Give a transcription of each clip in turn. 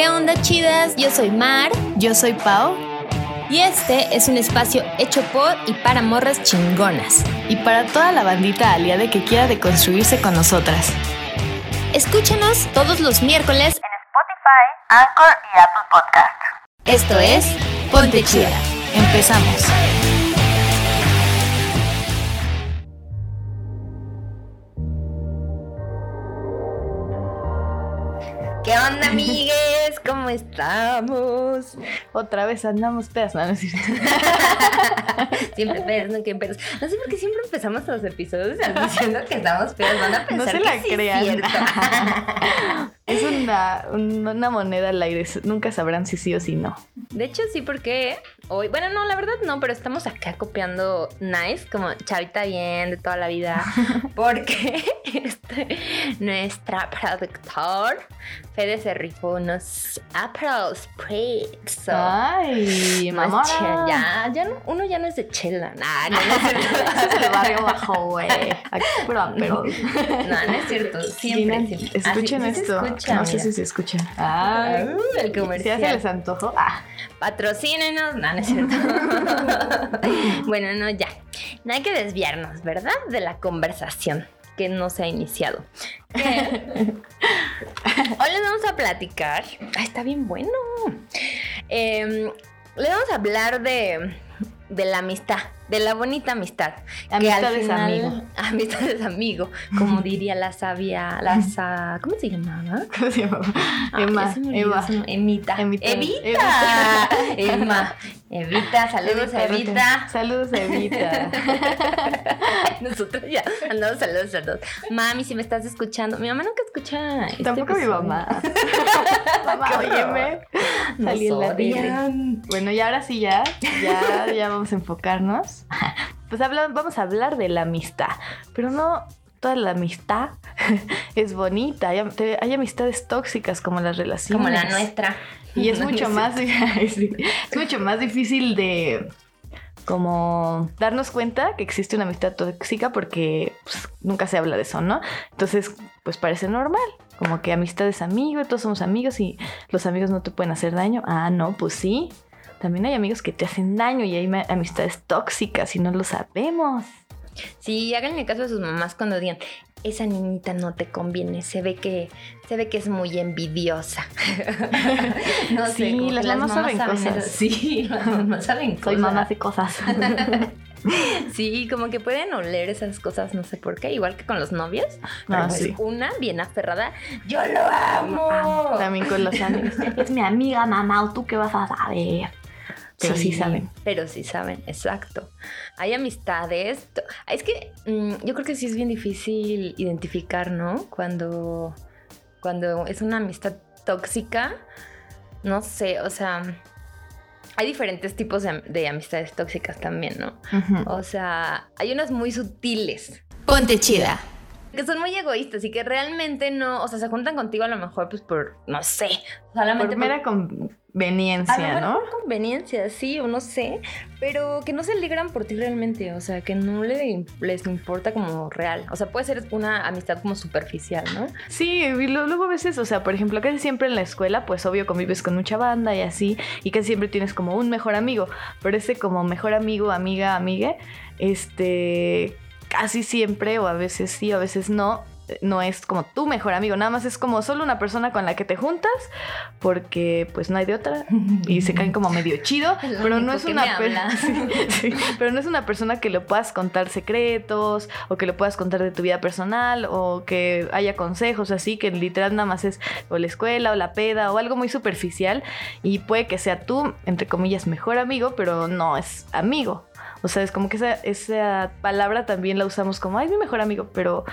¿Qué onda chidas? Yo soy Mar. Yo soy Pau. Y este es un espacio hecho por y para morras chingonas. Y para toda la bandita aliada que quiera deconstruirse con nosotras. Escúchanos todos los miércoles en Spotify, Anchor y Apple Podcast. Esto es Ponte Chida. Empezamos. ¿Qué onda, amigues? ¿Cómo estamos? Otra vez andamos pedas, no, no es cierto. siempre pedas, nunca pedas. No sé por qué siempre empezamos los episodios diciendo que estamos pedas. Van a pensar No se que la sí es crean. cierto. es una, un- una moneda al aire. Nunca sabrán si sí o si no. De hecho, sí, porque hoy, bueno, no, la verdad no, pero estamos acá copiando nice, como chavita bien de toda la vida, porque este, nuestra productor, Fede se rifó unos April Spritz. Ay, mamá. Ya, ya no, uno ya no es de chela. Nah, no, no es cierto. Ese es el barrio bajo, güey. Aquí pero No, no es cierto. Siempre, siempre. Escuchen Así- esto. escucha, no sé si se escucha. Ay, Ay, el si ya comercial. se les antojó. Ah, Patrocínenos. No, no es cierto. bueno, no, ya. No hay que desviarnos, ¿verdad? De la conversación que no se ha iniciado. Hoy les vamos a platicar. Ah, está bien bueno. Em, les vamos a hablar de, de la amistad, de la bonita amistad. Amistad es amigo. Amistad es amigo, como diría la sabia, la sa- ¿cómo se llamaba? ¿Cómo se llama? Ah, Emma. nombre. Emita. Emita. Evita. Emma. Evita, saludos Evita. Saludos Evita. Nosotros ya andamos saludos a todos. Mami, si me estás escuchando. Mi mamá nunca escucha. este Tampoco mi episodio. mamá. mamá, óyeme. Salí en la tele. Bueno, y ahora sí ya, ya, ya vamos a enfocarnos. Pues habla- vamos a hablar de la amistad, pero no toda la amistad es bonita. Hay amistades tóxicas como las relaciones. Como la nuestra. Y es No, mucho no más, sí, es mucho más difícil de como darnos cuenta que existe una amistad tóxica porque pues, nunca se habla de eso, ¿no? Entonces, pues parece normal, como que amistad es amigo, todos somos amigos y los amigos no te pueden hacer daño. Ah, no, pues sí. También hay amigos que te hacen daño y hay amistades tóxicas y no lo sabemos. Sí, háganle caso a sus mamás cuando digan, esa niñita no te conviene, se ve que, se ve que es muy envidiosa. no sé, Sí, como que las mamás saben cosas. eso. Sí, las mamás saben Soy cosas. mamá de cosas. Sí, como que pueden oler esas cosas, no sé por qué, igual que con los novios. Pero Ah, pues sí. una bien aferrada, yo lo amo. También con los amigos. Es mi amiga, mamá, ¿o tú qué vas a saber? Pero sí, saben. Pero sí saben, exacto. Hay amistades. Es que mm, yo creo que sí es bien difícil identificar, ¿no? Cuando, cuando es una amistad tóxica. No sé, o sea. Hay diferentes tipos de, am- de amistades tóxicas también, ¿no? O sea, hay unas muy sutiles. Ponte chida. Que son muy egoístas y que realmente no, o sea, se juntan contigo a lo mejor pues por, no sé, solamente Por mera conveniencia, lo mejor ¿no? por conveniencia, sí, o no sé, pero que no se alegran por ti realmente, o sea, que no le- les importa como real. O sea, puede ser una amistad como superficial, ¿no? Sí, y lo- luego a veces, o sea, por ejemplo, casi siempre en la escuela, pues obvio convives con mucha banda y así, y casi siempre tienes como un mejor amigo, pero ese como mejor amigo, amiga, amigue, este, casi siempre, o a veces sí, o a veces no, no es como tu mejor amigo, nada más es como solo una persona con la que te juntas, porque pues no hay de otra, y se caen como medio chido, pero no es una me per- habla. sí, sí, pero no es una persona que le puedas contar secretos o que le puedas contar de tu vida personal o que haya consejos así que literal nada más es o la escuela o la peda o algo muy superficial y puede que sea tú entre comillas mejor amigo pero no es amigo o sea, es como que esa, esa palabra también la usamos como, ay, mi mejor amigo, pero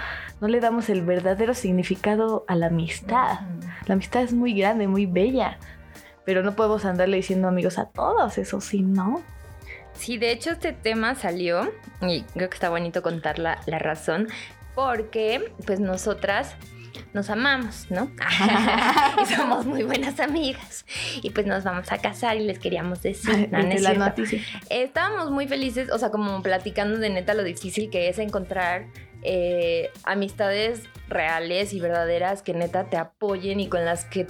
no le damos el verdadero significado a la amistad. La amistad es muy grande, muy bella, pero no podemos andarle diciendo amigos a todos, eso sí, ¿no? Sí, de hecho este tema salió, y creo que está bonito contar la, la razón, porque pues nosotras nos amamos, ¿no? y somos muy buenas amigas. Y pues nos vamos a casar y les queríamos decir. No, no la. Estábamos muy felices, o sea, como platicando de neta lo difícil que es encontrar eh, amistades reales y verdaderas que neta te apoyen y con las que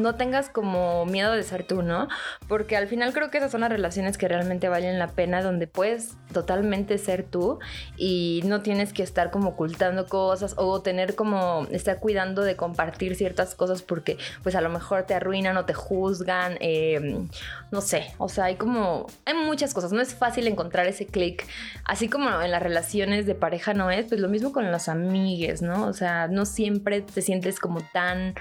no tengas como miedo de ser tú, ¿no? Porque al final creo que esas son las relaciones que realmente valen la pena, donde puedes totalmente ser tú y no tienes que estar como ocultando cosas o tener como, estar cuidando de compartir ciertas cosas porque pues a lo mejor te arruinan o te juzgan, eh, no sé, o sea, hay como, hay muchas cosas, no es fácil encontrar ese clic, así como en las relaciones de pareja no es, pues lo mismo con los amigues, ¿no? O sea, no siempre te sientes como tan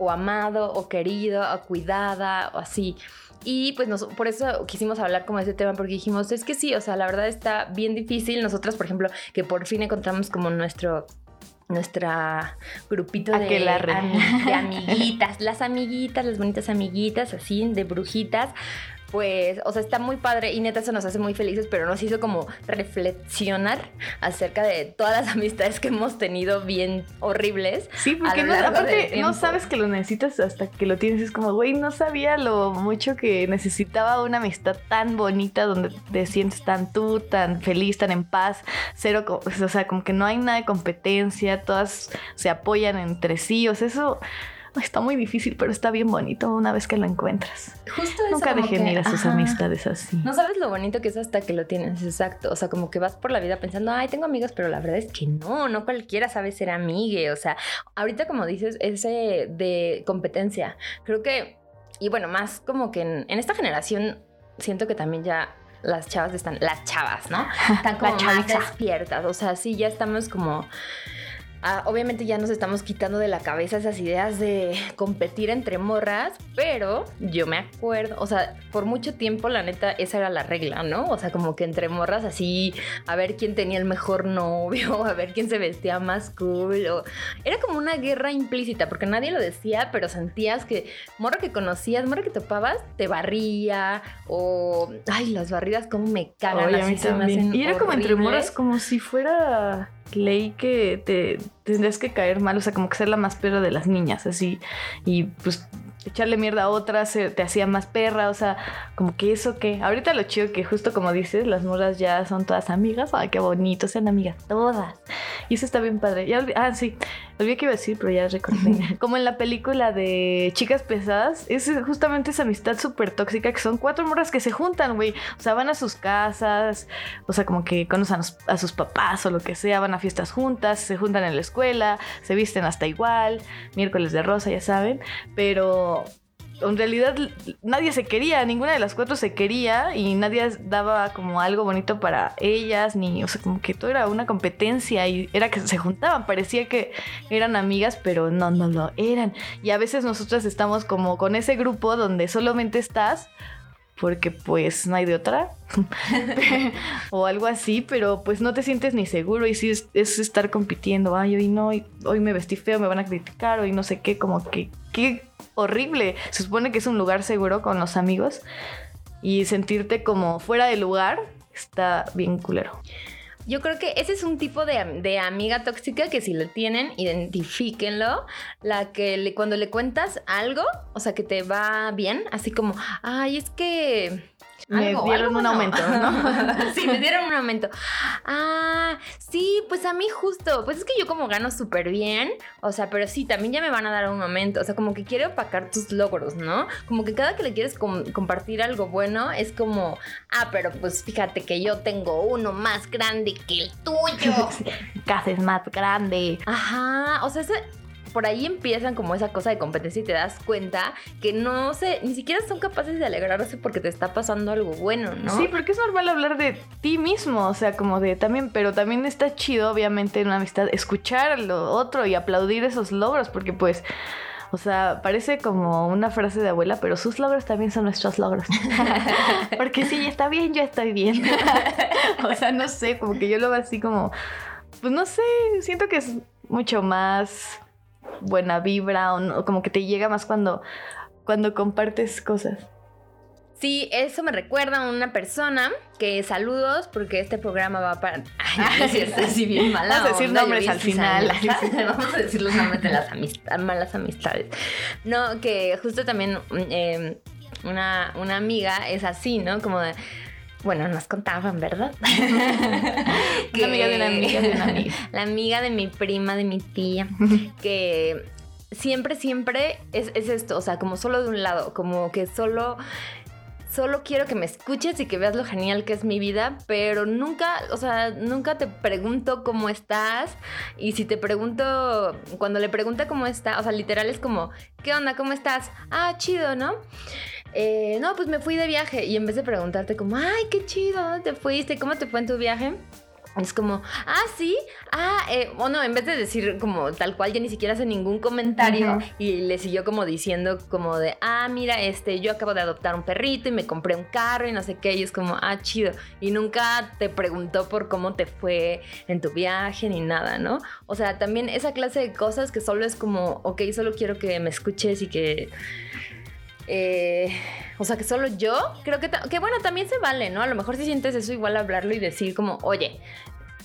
o amado o querido o cuidada o así. Y pues nos, por eso quisimos hablar como de ese tema, porque dijimos, es que sí, o sea, la verdad está bien difícil. Nosotras, por ejemplo, que por fin encontramos como nuestro nuestra grupito de, de amiguitas, las amiguitas, las bonitas amiguitas, así, de brujitas. Pues, o sea, está muy padre y neta eso nos hace muy felices, pero nos hizo como reflexionar acerca de todas las amistades que hemos tenido bien horribles. Sí, porque no, aparte no sabes que lo necesitas hasta que lo tienes. Es como, güey, no sabía lo mucho que necesitaba una amistad tan bonita donde te sientes tan tú, tan feliz, tan en paz. Cero, o sea, como que no hay nada de competencia, todas se apoyan entre sí. O sea, eso está muy difícil, pero está bien bonito una vez que lo encuentras. Justo eso, Nunca dejen que, ir a sus ajá. amistades así. No sabes lo bonito que es hasta que lo tienes, exacto. O sea, como que vas por la vida pensando, ay, tengo amigas, pero la verdad es que no, no cualquiera sabe ser amigue. O sea, ahorita como dices, ese de competencia, creo que, y bueno, más como que en, en esta generación siento que también ya las chavas están, las chavas, ¿no? Están como más despiertas. O sea, sí, ya estamos como... Ah, obviamente ya nos estamos quitando de la cabeza esas ideas de competir entre morras, pero yo me acuerdo, o sea, por mucho tiempo la neta esa era la regla, ¿no? O sea, como que entre morras así, a ver quién tenía el mejor novio, a ver quién se vestía más cool, o era como una guerra implícita, porque nadie lo decía, pero sentías que morra que conocías, morra que topabas, te barría, o, ay, las barridas como me cagan, así mí se me también. hacen Y era como entre moras, como si fuera ley que te tendrías que caer mal, o sea, como que ser la más perra de las niñas, así. Y pues echarle mierda a otras te hacía más perra, o sea, como que eso que. Ahorita lo chido que justo como dices, las moras ya son todas amigas, ay, qué bonito, sean amigas todas. Y eso está bien padre. Ya ah, sí, olvidé que iba a decir, pero ya recordé. como en la película de Chicas Pesadas, es justamente esa amistad súper tóxica que son cuatro morras que se juntan, güey. O sea, van a sus casas, o sea, como que conocen a, los- a sus papás o lo que sea, van a fiestas juntas, se juntan en la escuela, se visten hasta igual, miércoles de rosa, ya saben, pero en realidad nadie se quería, ninguna de las cuatro se quería y nadie daba como algo bonito para ellas, ni, o sea, como que todo era una competencia y era que se juntaban, parecía que eran amigas, pero no, no lo eran. Y a veces nosotras estamos como con ese grupo donde solamente estás porque pues no hay de otra o algo así, pero pues no te sientes ni seguro y sí es, es estar compitiendo, ay, hoy no, hoy me vestí feo, me van a criticar, hoy no sé qué, como que qué horrible. Se supone que es un lugar seguro con los amigos y sentirte como fuera de lugar está bien culero. Yo creo que ese es un tipo de, de amiga tóxica que si lo tienen, identifíquenlo. La que le- cuando le cuentas algo, o sea, que te va bien, así como, ay, es que... Me dieron un aumento, ¿no? sí, me dieron un aumento. Ah, sí, pues a mí justo, pues es que yo como gano súper bien, o sea, pero sí, también ya me van a dar un aumento, o sea, como que quiere opacar tus logros, ¿no? Como que cada que le quieres com- compartir algo bueno, es como, ah, pero pues fíjate que yo tengo uno más grande que el tuyo. Casa es más grande. Ajá, o sea, ese- por ahí empiezan como esa cosa de competencia y te das cuenta que no sé, ni siquiera son capaces de alegrarse porque te está pasando algo bueno, ¿no? Sí, porque es normal hablar de ti mismo, o sea, como de también, pero también está chido, obviamente, en una amistad, escuchar a lo otro y aplaudir esos logros, porque pues, o sea, parece como una frase de abuela, pero sus logros también son nuestros logros. porque si ella está bien, yo estoy bien. o sea, no sé, como que yo lo veo así como, pues no sé, siento que es mucho más buena vibra o, no- como que te llega más cuando, cuando compartes cosas. Sí, eso me recuerda a una persona que saludos porque este programa va para... Ay, no es cierto, sí, bien mala Vamos a decir onda, nombres al final. Vamos a decir los nombres de las amist- malas amistades. No, que justo también eh, una, una amiga es así, ¿no? Como de... Bueno, nos contaban, ¿verdad? Una amiga de una amiga de una amiga. La amiga de mi prima, de mi tía, que siempre, siempre es, es esto, o sea, como solo de un lado, como que solo solo quiero que me escuches y que veas lo genial que es mi vida, pero nunca, o sea, nunca te pregunto cómo estás. Y si te pregunto, cuando le pregunta cómo está, o sea, literal es como, ¿qué onda? ¿Cómo estás? Ah, chido, ¿no? Eh, no, pues me fui de viaje. Y en vez de preguntarte como, ay, qué chido, ¿dónde te fuiste? ¿Cómo te fue en tu viaje? Es como, ah, sí, ah, eh, o no, en vez de decir como tal cual, ya ni siquiera hace ningún comentario y le siguió como diciendo como de, ah, mira, este, yo acabo de adoptar un perrito y me compré un carro y no sé qué, y es como, ah, chido, y nunca te preguntó por cómo te fue en tu viaje ni nada, ¿no? O sea, también esa clase de cosas que solo es como, ok, solo quiero que me escuches y que... eh, o sea, que solo yo, creo que, que bueno, también se vale, ¿no? A lo mejor si sientes eso, igual hablarlo y decir como, oye,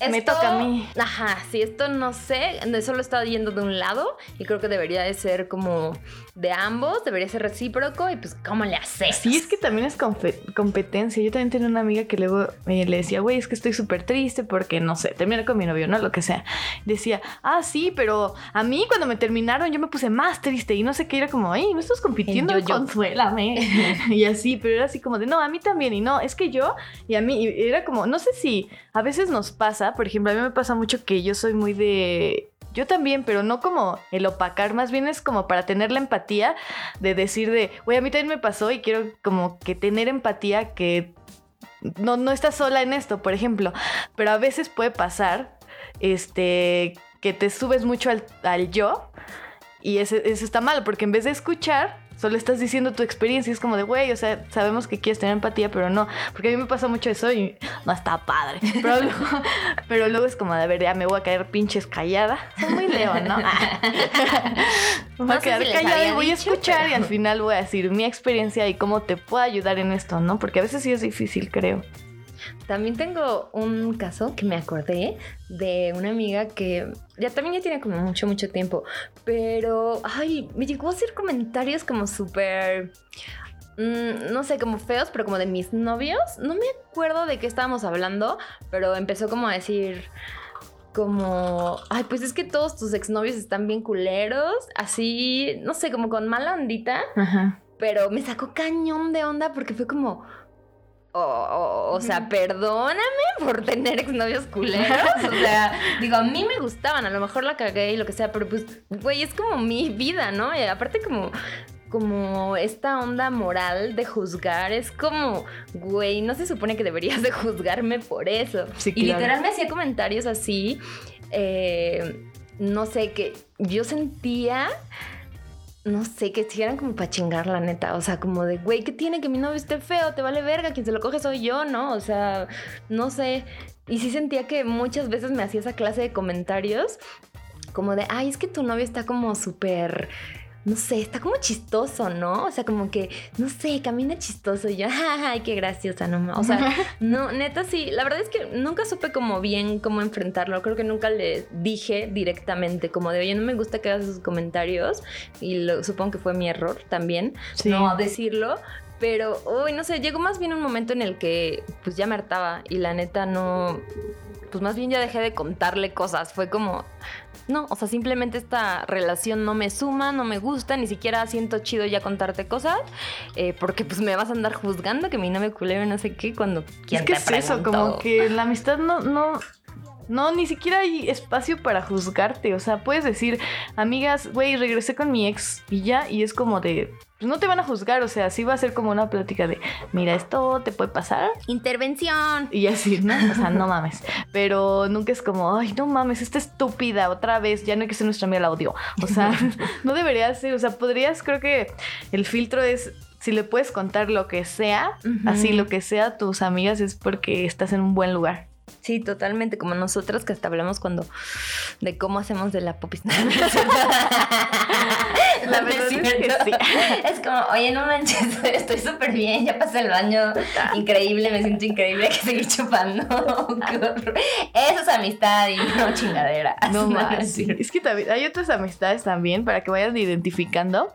Me toca a mí. Ajá, si esto no sé, solo está yendo de un lado y creo que debería de ser como de ambos, debería ser recíproco y pues, ¿cómo le haces? Sí, es que también es competencia. Yo también tenía una amiga que luego eh, le decía, güey, es que estoy súper triste porque, no sé, terminé con mi novio, ¿no? Lo que sea. Decía, ah, sí, pero a mí cuando me terminaron yo me puse más triste y no sé qué, era como, ay, no estás compitiendo, El yo-yo. consuélame. y así, pero era así como de, no, a mí también. Y no, es que yo y a mí, y era como, no sé si a veces nos pasa, por ejemplo, a mí me pasa mucho que yo soy muy de... Yo también, pero no como el opacar, más bien es como para tener la empatía de decir de, güey, a mí también me pasó y quiero como que tener empatía que no, no estás sola en esto, por ejemplo, pero a veces puede pasar, este, que te subes mucho al, al yo y eso está mal, porque en vez de escuchar, solo estás diciendo tu experiencia. y Es como de, güey, o sea, sabemos que quieres tener empatía, pero no. Porque a mí me pasa mucho eso y no está padre. Pero luego, pero luego es como de, a ver, ya me voy a caer pinches callada. Soy muy león, ¿no? me voy No a sé quedar si callada y voy a escuchar y al final voy a decir mi experiencia y cómo te puedo ayudar en esto, ¿no? Porque a veces sí es difícil, creo. También tengo un caso que me acordé de una amiga que ya también ya tiene como mucho, mucho tiempo, pero, ay, me llegó a hacer comentarios como súper, mm, no sé, como feos, pero como de mis novios. No me acuerdo de qué estábamos hablando, pero empezó como a decir... Como, ay, pues es que todos tus exnovios están bien culeros, así, no sé, como con mala ondita. Ajá. Pero me sacó cañón de onda porque fue como. O, o- o sea, perdóname por tener exnovios culeros. O sea, digo, a mí me gustaban, a lo mejor la cagué y lo que sea, pero pues, güey, es como mi vida, ¿no? Y aparte, como. Como esta onda moral de juzgar, es como, güey, no se supone que deberías de juzgarme por eso. Sí, Y literal me hacía comentarios así, eh, no sé, que yo sentía no sé, que si eran como para chingar, la neta. O sea, como de, güey, ¿qué tiene que mi novio esté feo? Te vale verga, quien se lo coge soy yo, ¿no? O sea, no sé. Y sí sentía que muchas veces me hacía esa clase de comentarios, como de, ay, es que tu novio está como súper. No sé, está como chistoso, ¿no? O sea, como que, no sé, camina chistoso. Y yo, ay, qué graciosa, no ma-". O sea, no, neta sí. La verdad es que nunca supe como bien cómo enfrentarlo. Creo que nunca le dije directamente como de, oye, no me gusta que hagas esos comentarios. Y lo, supongo que fue mi error también, Sí. no decirlo. Pero, uy, no sé, llegó más bien un momento en el que pues ya me hartaba y la neta no, pues más bien ya dejé de contarle cosas. Fue como, no, o sea, simplemente esta relación no me suma, no me gusta, ni siquiera siento chido ya contarte cosas, eh, porque pues me vas a andar juzgando que mi no me culero no sé qué cuando Es quien que te es eso, como que la amistad no, no, no, ni siquiera hay espacio para juzgarte. O sea, puedes decir, amigas, güey, regresé con mi ex y ya, y es como de, pues no te van a juzgar, o sea, sí va a ser como una plática de, mira, esto te puede pasar. Intervención. Y así, ¿no? O sea, no mames. Pero nunca es como, ay, no mames, esta estúpida otra vez, ya no hay que ser nuestra amiga, la odio. O sea, no debería ser, o sea, podrías, creo que el filtro es, si le puedes contar lo que sea, así lo que sea a tus amigas es porque estás en un buen lugar. Sí, totalmente, como nosotras que hasta hablamos cuando de cómo hacemos de la popis. La verdad es que sí. Es como, oye, no manches, estoy súper bien, ya pasé el baño, increíble, me siento increíble, que seguir chupando. Eso es amistad y no chingadera. No es más. Es que también hay otras amistades también para que vayan identificando.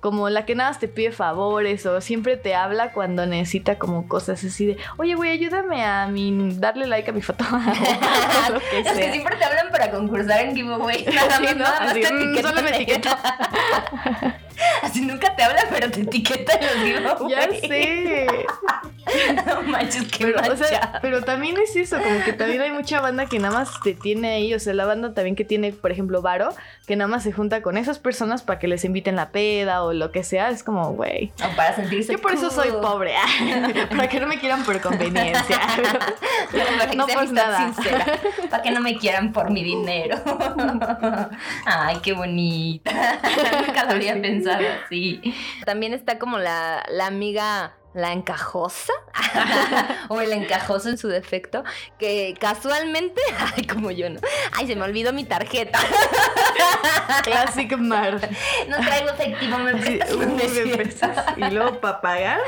como la que nada más te pide favores o siempre te habla cuando necesita como cosas así de, oye, güey, ayúdame a mi, darle like a mi foto. o lo que Los que siempre te hablan para concursar en giveaway. Nada Sí, más, ¿no? nada más Así, te mm, etiquetan. solo me etiqueta. Así nunca te hablan, pero te etiquetan los giveaway. Ya sé. No manches, qué Pero, o sea, manchado. pero también es eso, como que también hay mucha banda que nada más te tiene ahí, o sea, la banda también que tiene, por ejemplo, Varo, que nada más se junta con esas personas para que les inviten la peda o lo que sea, es como, güey. O para sentirse Yo por eso soy pobre, para que no me quieran por conveniencia. Para que No por nada. sincera. Para que no me quieran por mi dinero. Ay, qué bonita. Nunca lo había pensado así. También está como la, la amiga. La encajosa o el encajoso en su defecto, que casualmente, ay, como yo no, ay, se me olvidó mi tarjeta, Classic Mar. no traigo efectivo, me Sí, uy. Y luego para pagar.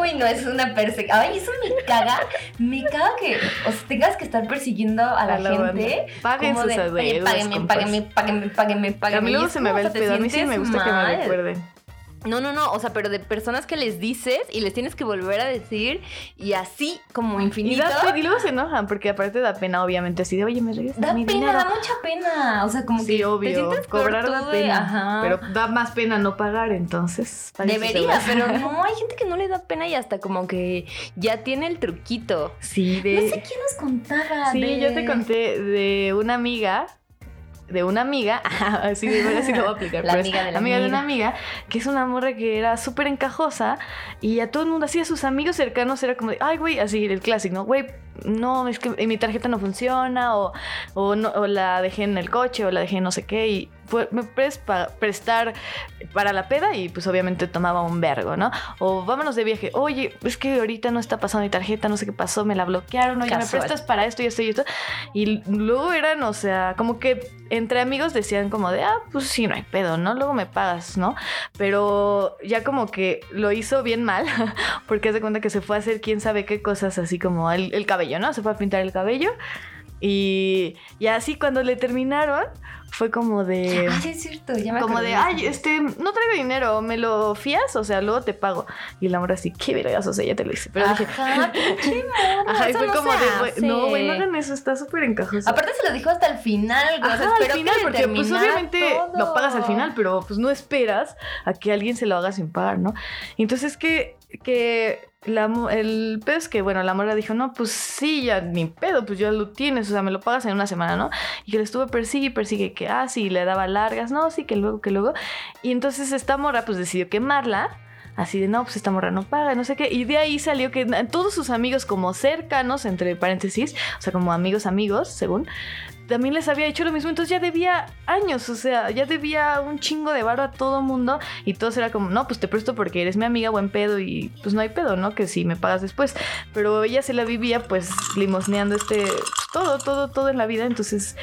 Uy, no, es una persecución. Ay, eso me caga. Me caga que o sea, tengas que estar persiguiendo a la, A la gente. Paguen sus adeudos, páguenme, páguenme, páguenme, páguenme, A mí luego se me va el pedo. A mí sí me gusta que me recuerden. No, no, no. O sea, pero de personas que les dices y les tienes que volver a decir y así como Y, infinito. da pena, y luego se enojan, porque aparte da pena, obviamente, así de, oye, me regresas Da mi pena, dinero. da mucha pena. O sea, como Sí, que obvio. te sientes peor Cobrar da pena. Ajá. Pero da más pena no pagar, entonces. Debería, pero no, hay gente que no le da pena y hasta como que ya tiene el truquito. Sí, de. No sé quién nos contaba. Sí, de- yo te conté de una amiga. De una amiga, así de verdad sí lo voy a aplicar. La pero amiga de la amiga de una amiga, que es una morra que era súper encajosa y a todo el mundo, así a sus amigos cercanos, era como de, ay, güey, así el clásico, ¿no? Güey, no, es que mi tarjeta no funciona o, o, no, o la dejé en el coche o la dejé en no sé qué y me puedes pa- prestar para la peda y pues obviamente tomaba un vergo, ¿no? O vámonos de viaje, oye, es que ahorita no está pasando mi tarjeta, no sé qué pasó, me la bloquearon, oye, me Casual. prestas para esto y esto y esto. Y luego eran, o sea, como que entre amigos decían como de, ah, pues sí, no hay pedo, ¿no? Luego me pagas, ¿no? Pero ya como que lo hizo bien mal, porque hace cuenta que se fue a hacer quién sabe qué cosas, así como el, el cabello, ¿no? Se fue a pintar el cabello. Y, y así cuando le terminaron, fue como de... Ah, sí, es cierto. Ya me Como de, ay, este, no traigo dinero, ¿me lo fías? O sea, luego te pago. Y la morra así, qué vergas, o sea, ya te lo hice. Pero dije, Ajá, pinche morra, ajá, y fue no como de, hace. no, güey, no hagan eso, está súper encajoso. Aparte se lo dijo hasta el final, güey. o sea, Ajá, al esperó que final, porque pues obviamente todo. lo pagas al final, pero pues no esperas a que alguien se lo haga sin pagar, ¿no? Entonces que, que la, el pedo es que, bueno, la morra dijo, no, pues sí, ya ni pedo, pues ya lo tienes, o sea, me lo pagas en una semana, ¿no? Y que le estuvo persigue y persigue que, ah, sí, le daba largas, no, sí, que luego, que luego. Y entonces esta morra pues decidió quemarla. Así de, no, pues esta morra no paga, no sé qué. Y de ahí salió que todos sus amigos como cercanos, entre paréntesis, o sea, como amigos amigos, según, también les había hecho lo mismo. Entonces ya debía años, o sea, ya debía un chingo de varo a todo mundo. Y todos era como, no, pues te presto porque eres mi amiga, buen pedo. Y pues no hay pedo, ¿no? Que si me pagas después. Pero ella se la vivía pues limosneando este, pues, todo, todo, todo en la vida. Entonces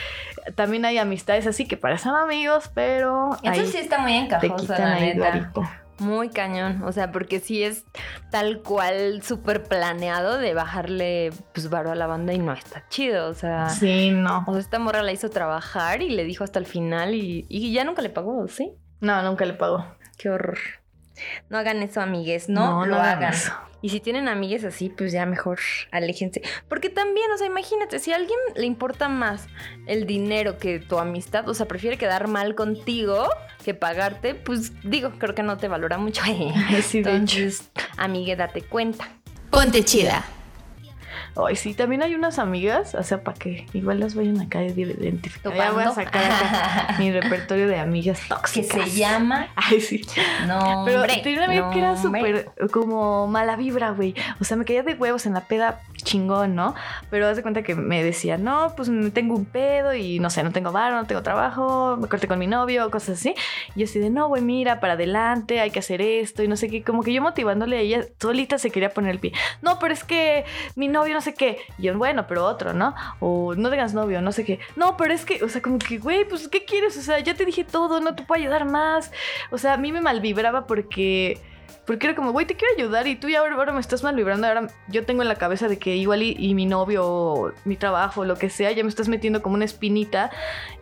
también hay amistades así que parecen amigos, pero... Eso ahí sí está muy te encajoso, quitan la neta. Muy cañón, o sea, porque sí es tal cual súper planeado de bajarle pues varo a la banda y no está chido, o sea... Sí, no. O sea, esta morra la hizo trabajar y le dijo hasta el final y, y ya nunca le pagó, ¿sí? No, nunca le pago. Qué horror. No hagan eso, amigues, no, lo hagan. eso. Y si tienen amigues así, pues ya mejor aléjense. Porque también, o sea, imagínate, si a alguien le importa más el dinero que tu amistad, o sea, prefiere quedar mal contigo que pagarte, pues digo, creo que no te valora mucho. Entonces, amigue, date cuenta. Ponte chida. Ay, sí, también hay unas amigas, o sea, para que igual las vayan acá a identificar. Ya voy a sacar acá mi repertorio de amigas Que tóxicas. se llama Ay, sí. No, Pero tenía una amiga que era súper como mala vibra, güey. O sea, me caía de huevos en la peda chingón, ¿no? Pero haz de cuenta que me decía, no, pues tengo un pedo y no sé, no tengo varo, no tengo trabajo, me corté con mi novio, cosas así. Y yo así de, no, güey, mira, para adelante, hay que hacer esto y no sé qué. Como que yo motivándole a ella, solita se quería poner el pie. No, pero es que mi novio no sé qué. Y yo, bueno, pero otro, ¿no? O no tengas novio, no sé qué. No, pero es que, o sea, como que, güey, pues, ¿qué quieres? O sea, ya te dije todo, no te puedo ayudar más. O sea, a mí me malvibraba porque Porque era como, güey, te quiero ayudar y tú ya ahora, me estás mal vibrando. Ahora yo tengo en la cabeza de que igual y, mi novio, o mi trabajo, lo que sea, ya me estás metiendo como una espinita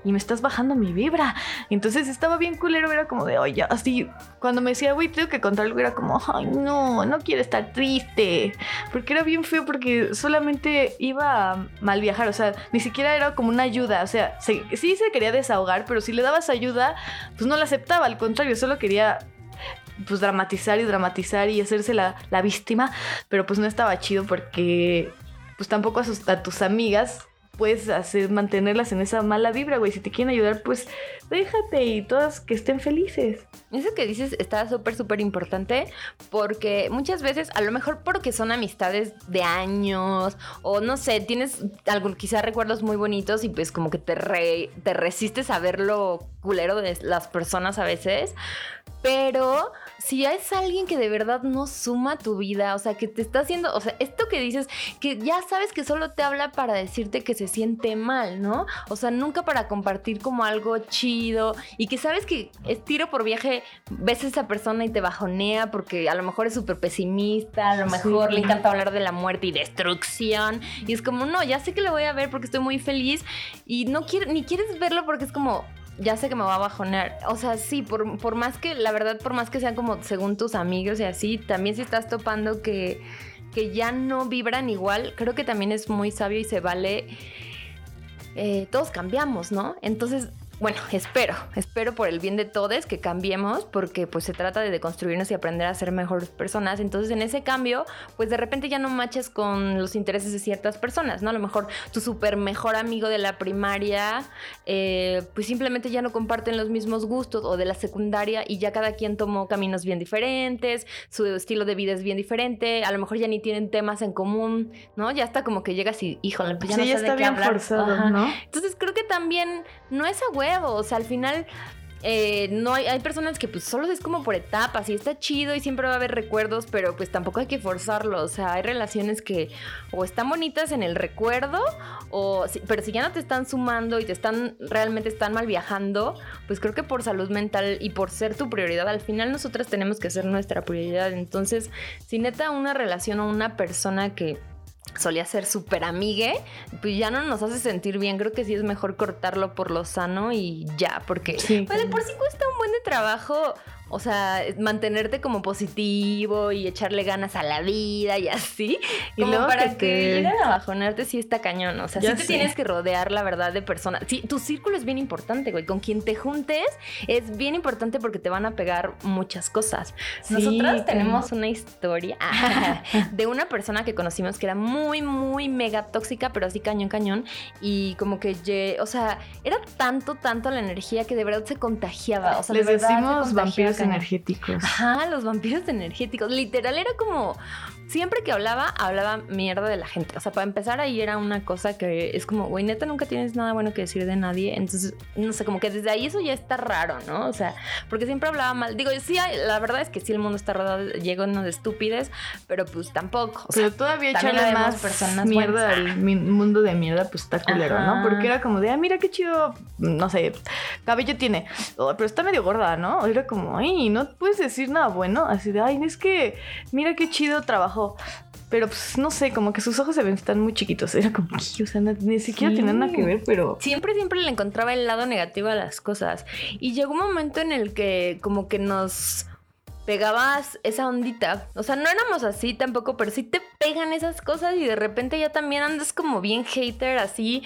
y me estás bajando mi vibra. Entonces estaba bien culero, era como de, oye, así, cuando me decía, güey, tengo que contar algo, era como, ay, no, no quiero estar triste. Porque era bien feo, porque solamente iba a mal viajar, o sea, ni siquiera era como una ayuda, o sea, se- sí se quería desahogar, pero si le dabas ayuda, pues no la aceptaba, al contrario, solo quería pues dramatizar y dramatizar y hacerse la, la víctima, pero pues no estaba chido porque pues tampoco a, a tus amigas puedes hacer, mantenerlas en esa mala vibra, güey. Si te quieren ayudar, pues déjate y todas que estén felices. Eso que dices está súper, súper importante porque muchas veces, a lo mejor porque son amistades de años o no sé, tienes algún, quizá recuerdos muy bonitos y pues como que te, re- te resistes a ver lo culero de las personas a veces. Pero si es alguien que de verdad no suma tu vida, o sea, que te está haciendo, o sea, esto que dices, que ya sabes que solo te habla para decirte que se siente mal, ¿no? O sea, nunca para compartir como algo chido y que sabes que es tiro por viaje, ves a esa persona y te bajonea porque a lo mejor es súper pesimista, a lo mejor Sí. le encanta hablar de la muerte y destrucción y es como, no, ya sé que lo voy a ver porque estoy muy feliz y no quiero, ni quieres verlo porque es como, ya sé que me va a bajonear. O sea, sí, por, por más que, la verdad, por más que sean como según tus amigos y así, también si estás topando que, que ya no vibran igual, creo que también es muy sabio y se vale. eh, todos cambiamos, ¿no? Entonces, bueno, espero, espero por el bien de todos que cambiemos, porque pues se trata de deconstruirnos y aprender a ser mejores personas. Entonces, en ese cambio, pues de repente ya no machas con los intereses de ciertas personas, ¿no? A lo mejor tu súper mejor amigo de la primaria, eh, pues simplemente ya no comparten los mismos gustos, o de la secundaria, y ya cada quien tomó caminos bien diferentes, su estilo de vida es bien diferente, a lo mejor ya ni tienen temas en común, ¿no? Ya está como que llegas y, híjole, pues ya sí, no ya sé de qué hablar. forzado. ¿no? Entonces creo que también no es a o sea, al final eh, no hay, hay personas que pues solo es como por etapas y está chido y siempre va a haber recuerdos, pero pues tampoco hay que forzarlo, o sea, hay relaciones que o están bonitas en el recuerdo, o pero si ya no te están sumando y te están realmente están mal viajando, pues creo que por salud mental y por ser tu prioridad, al final nosotras tenemos que ser nuestra prioridad, entonces si neta una relación o una persona que solía ser súper amigue, pues ya no nos hace sentir bien. Creo que sí es mejor cortarlo por lo sano y ya, porque Sí, pues, por sí cuesta un buen de trabajo. O sea, mantenerte como positivo y echarle ganas a la vida y así. Y como luego para que te- lleguen a bajonarte, sí está cañón. O sea, Ya sí te sé. tienes que rodear, la verdad, de personas. Sí, tu círculo es bien importante, güey. Con quien te juntes es bien importante porque te van a pegar muchas cosas. Sí, Nosotras tenemos una historia de una persona que conocimos que era muy, muy mega tóxica, pero así cañón, cañón. Y como que, o sea, era tanto, tanto la energía que de verdad se contagiaba. O sea, Les de verdad se decimos contagiaba vampiros. Energéticos. Ajá, los vampiros energéticos. Literal era como. Siempre que hablaba, hablaba mierda de la gente. O sea, para empezar ahí era una cosa que es como, güey, neta, nunca tienes nada bueno que decir de nadie. Entonces, no sé, como que desde ahí eso ya está raro, ¿no? O sea, porque siempre hablaba mal. Digo, sí, la verdad es que sí, el mundo está rodeado, lleno de estúpides, pero pues tampoco. O sea, Pero todavía echarle más personas mierda al mi- mundo de mierda, pues está culero, Ajá. ¿no? Porque era como de, ah, mira qué chido, no sé, cabello tiene, Oh, pero está medio gorda, ¿no? Era como, ay, no puedes decir nada bueno, así de, ay, es que, mira qué chido Pero pues no sé, como que sus ojos se ven, están muy chiquitos. Era como, "Ay, o sea, ni siquiera Sí. tenían nada que ver, pero. siempre, siempre le encontraba el lado negativo a las cosas. Y llegó un momento en el que como que nos pegabas esa ondita. O sea, no éramos así tampoco, pero sí te pegan esas cosas y de repente ya también andas como bien hater, así.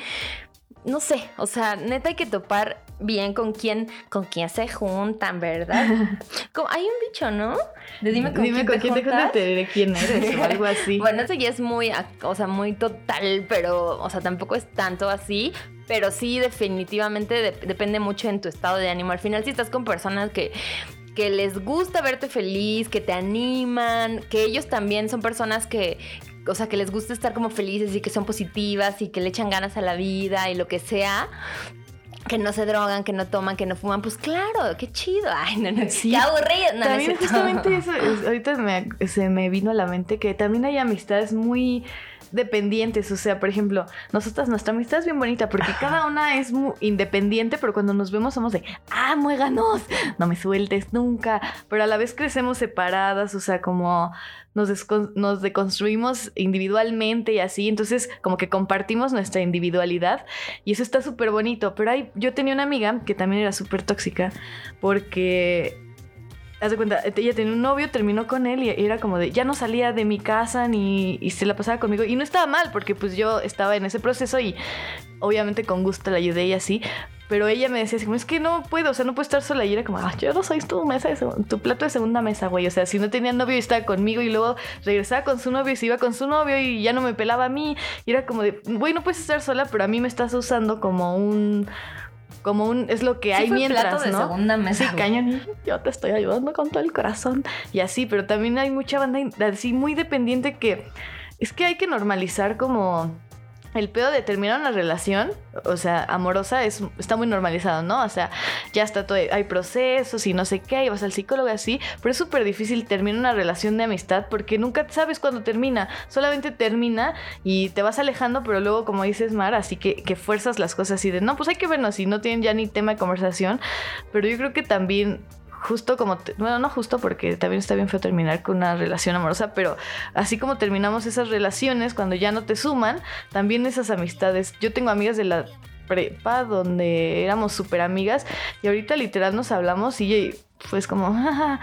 No sé, o sea, neta hay que topar bien con quién, con quién se juntan, ¿verdad? Como- hay un dicho, ¿no? De dime con Dime quién con te quién te juntas. te quién eres o algo así. Bueno, eso ya es muy, o sea, muy total, pero, o sea, tampoco es tanto así. Pero sí, definitivamente de- depende mucho en tu estado de ánimo. Al final, si estás con personas que, que les gusta verte feliz, que te animan, que ellos también son personas que, o sea, que les gusta estar como felices y que son positivas y que le echan ganas a la vida y lo que sea. que no se drogan, que no toman, que no fuman, pues claro, qué chido. Ay, no, no, Sí. qué aburrido. No, no también cierto. justamente eso, es- ahorita me- se me vino a la mente que también hay amistades muy dependientes, o sea, por ejemplo, nosotras, nuestra amistad es bien bonita porque cada una es muy independiente, pero cuando nos vemos somos de, ah, muéganos, no me sueltes nunca, pero a la vez crecemos separadas, o sea, como nos, nos deconstruimos individualmente y así, entonces como que compartimos nuestra individualidad y eso está súper bonito, pero hay, yo tenía una amiga que también era súper tóxica porque haz de cuenta, ella tenía un novio, terminó con él y era como de, ya no salía de mi casa ni y se la pasaba conmigo. Y no estaba mal, porque pues yo estaba en ese proceso y obviamente con gusto la ayudé y así. Pero ella me decía así, como, es que no puedo, o sea, no puedo estar sola. Y era como, "Ah, yo no soy tu mesa, tu plato de segunda mesa, güey. O sea, si no tenía novio y estaba conmigo y luego regresaba con su novio y se iba con su novio y ya no me pelaba a mí. Y era como de, güey, no puedes estar sola, pero a mí me estás usando como un... Como un... Es lo que Sí hay fue mientras, plato de ¿no? segunda mesa. Sí, cañón. Yo te estoy ayudando con todo el corazón. Y así, pero también hay mucha banda así muy dependiente que es que hay que normalizar como el pedo de terminar una relación, o sea, amorosa, es, está muy normalizado, ¿no? O sea, ya está todo, hay procesos y no sé qué, y vas al psicólogo así, pero es súper difícil terminar una relación de amistad porque nunca sabes cuándo termina, solamente termina y te vas alejando, pero luego, como dices, Mar, así que, que fuerzas las cosas así de, no, pues hay que vernos y no tienen ya ni tema de conversación, pero yo creo que también justo como, te- bueno, no justo porque también está bien feo terminar con una relación amorosa, pero así como terminamos esas relaciones cuando ya no te suman, también esas amistades. Yo tengo amigas de la prepa donde éramos súper amigas y ahorita literal nos hablamos y pues como, "Ah,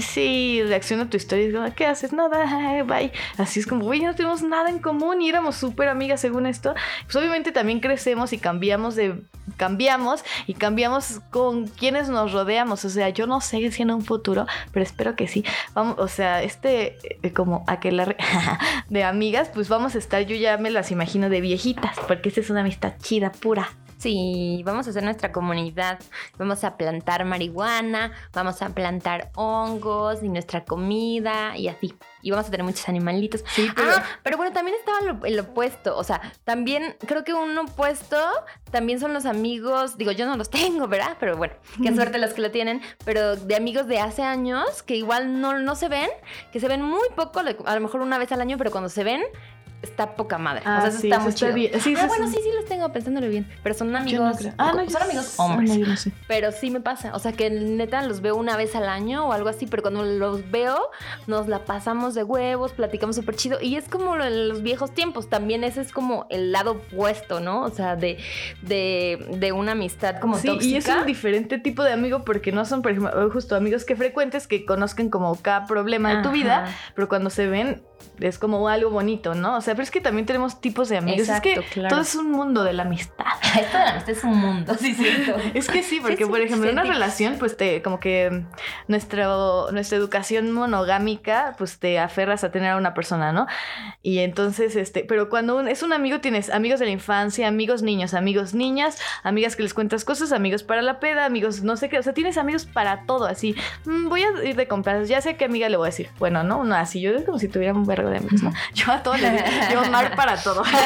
sí, reacciona tu historia y digo, ¿qué haces? Nada, bye. Así es como, güey, no tenemos nada en común y éramos súper amigas según esto. Pues obviamente también crecemos y cambiamos de, cambiamos y cambiamos con quienes nos rodeamos. O sea, yo no sé si en un futuro, pero espero que sí. Vamos, o sea, este, eh, como aquel de amigas, pues vamos a estar, yo ya me las imagino de viejitas, porque esta es una amistad chida, pura. Sí, vamos a hacer nuestra comunidad. Vamos a plantar marihuana, vamos a plantar hongos y nuestra comida y así. Y vamos a tener muchos animalitos. Sí, pero- Ah, pero bueno, también estaba lo- el opuesto. O sea, también creo que un opuesto también son los amigos. Digo, yo no los tengo, ¿verdad? Pero bueno, qué suerte los que lo tienen. Pero de amigos de hace años que igual no, no se ven, que se ven muy poco, a lo mejor una vez al año, pero cuando se ven. Está poca madre. Ah, o sea, eso sí, está muy está chido. bien. Sí, ah, eso bueno, sí. sí, sí los tengo pensándolo bien. Pero son amigos. no. Ah, no, son amigos ah, hombres. no, sé. Pero sí me pasa. O sea, que neta los veo una vez al año o algo así, pero cuando los veo, nos la pasamos de huevos, platicamos súper chido. Y es como en los viejos tiempos. También ese es como el lado opuesto, ¿no? O sea, de, de, de una amistad como sí, tóxica. y es un diferente tipo de amigo porque no son, por ejemplo, justo amigos que frecuentes que conozcan como cada problema de tu Ajá. vida, pero cuando se ven es como algo bonito, ¿no? O sea, pero es que también tenemos tipos de amigos. Exacto, es que claro. todo es un mundo de la amistad. Esto de la amistad es un mundo, sí, cierto. Es que sí, porque Sí, por sí, ejemplo, en una sí. relación, pues te, como que nuestro, nuestra educación monogámica, pues te aferras a tener a una persona, ¿no? Y entonces, este, pero cuando un- es un amigo, tienes amigos de la infancia, amigos niños, amigos niñas, amigas que les cuentas cosas, amigos para la peda, amigos no sé qué, o sea, tienes amigos para todo, así. "Mm, voy a ir de compras, ya sé qué amiga le voy a decir. Bueno, no, no, así yo es como si tuviera un vergo de amigos, ¿no? Yo a todos les digo, yo Mar para todo. Mi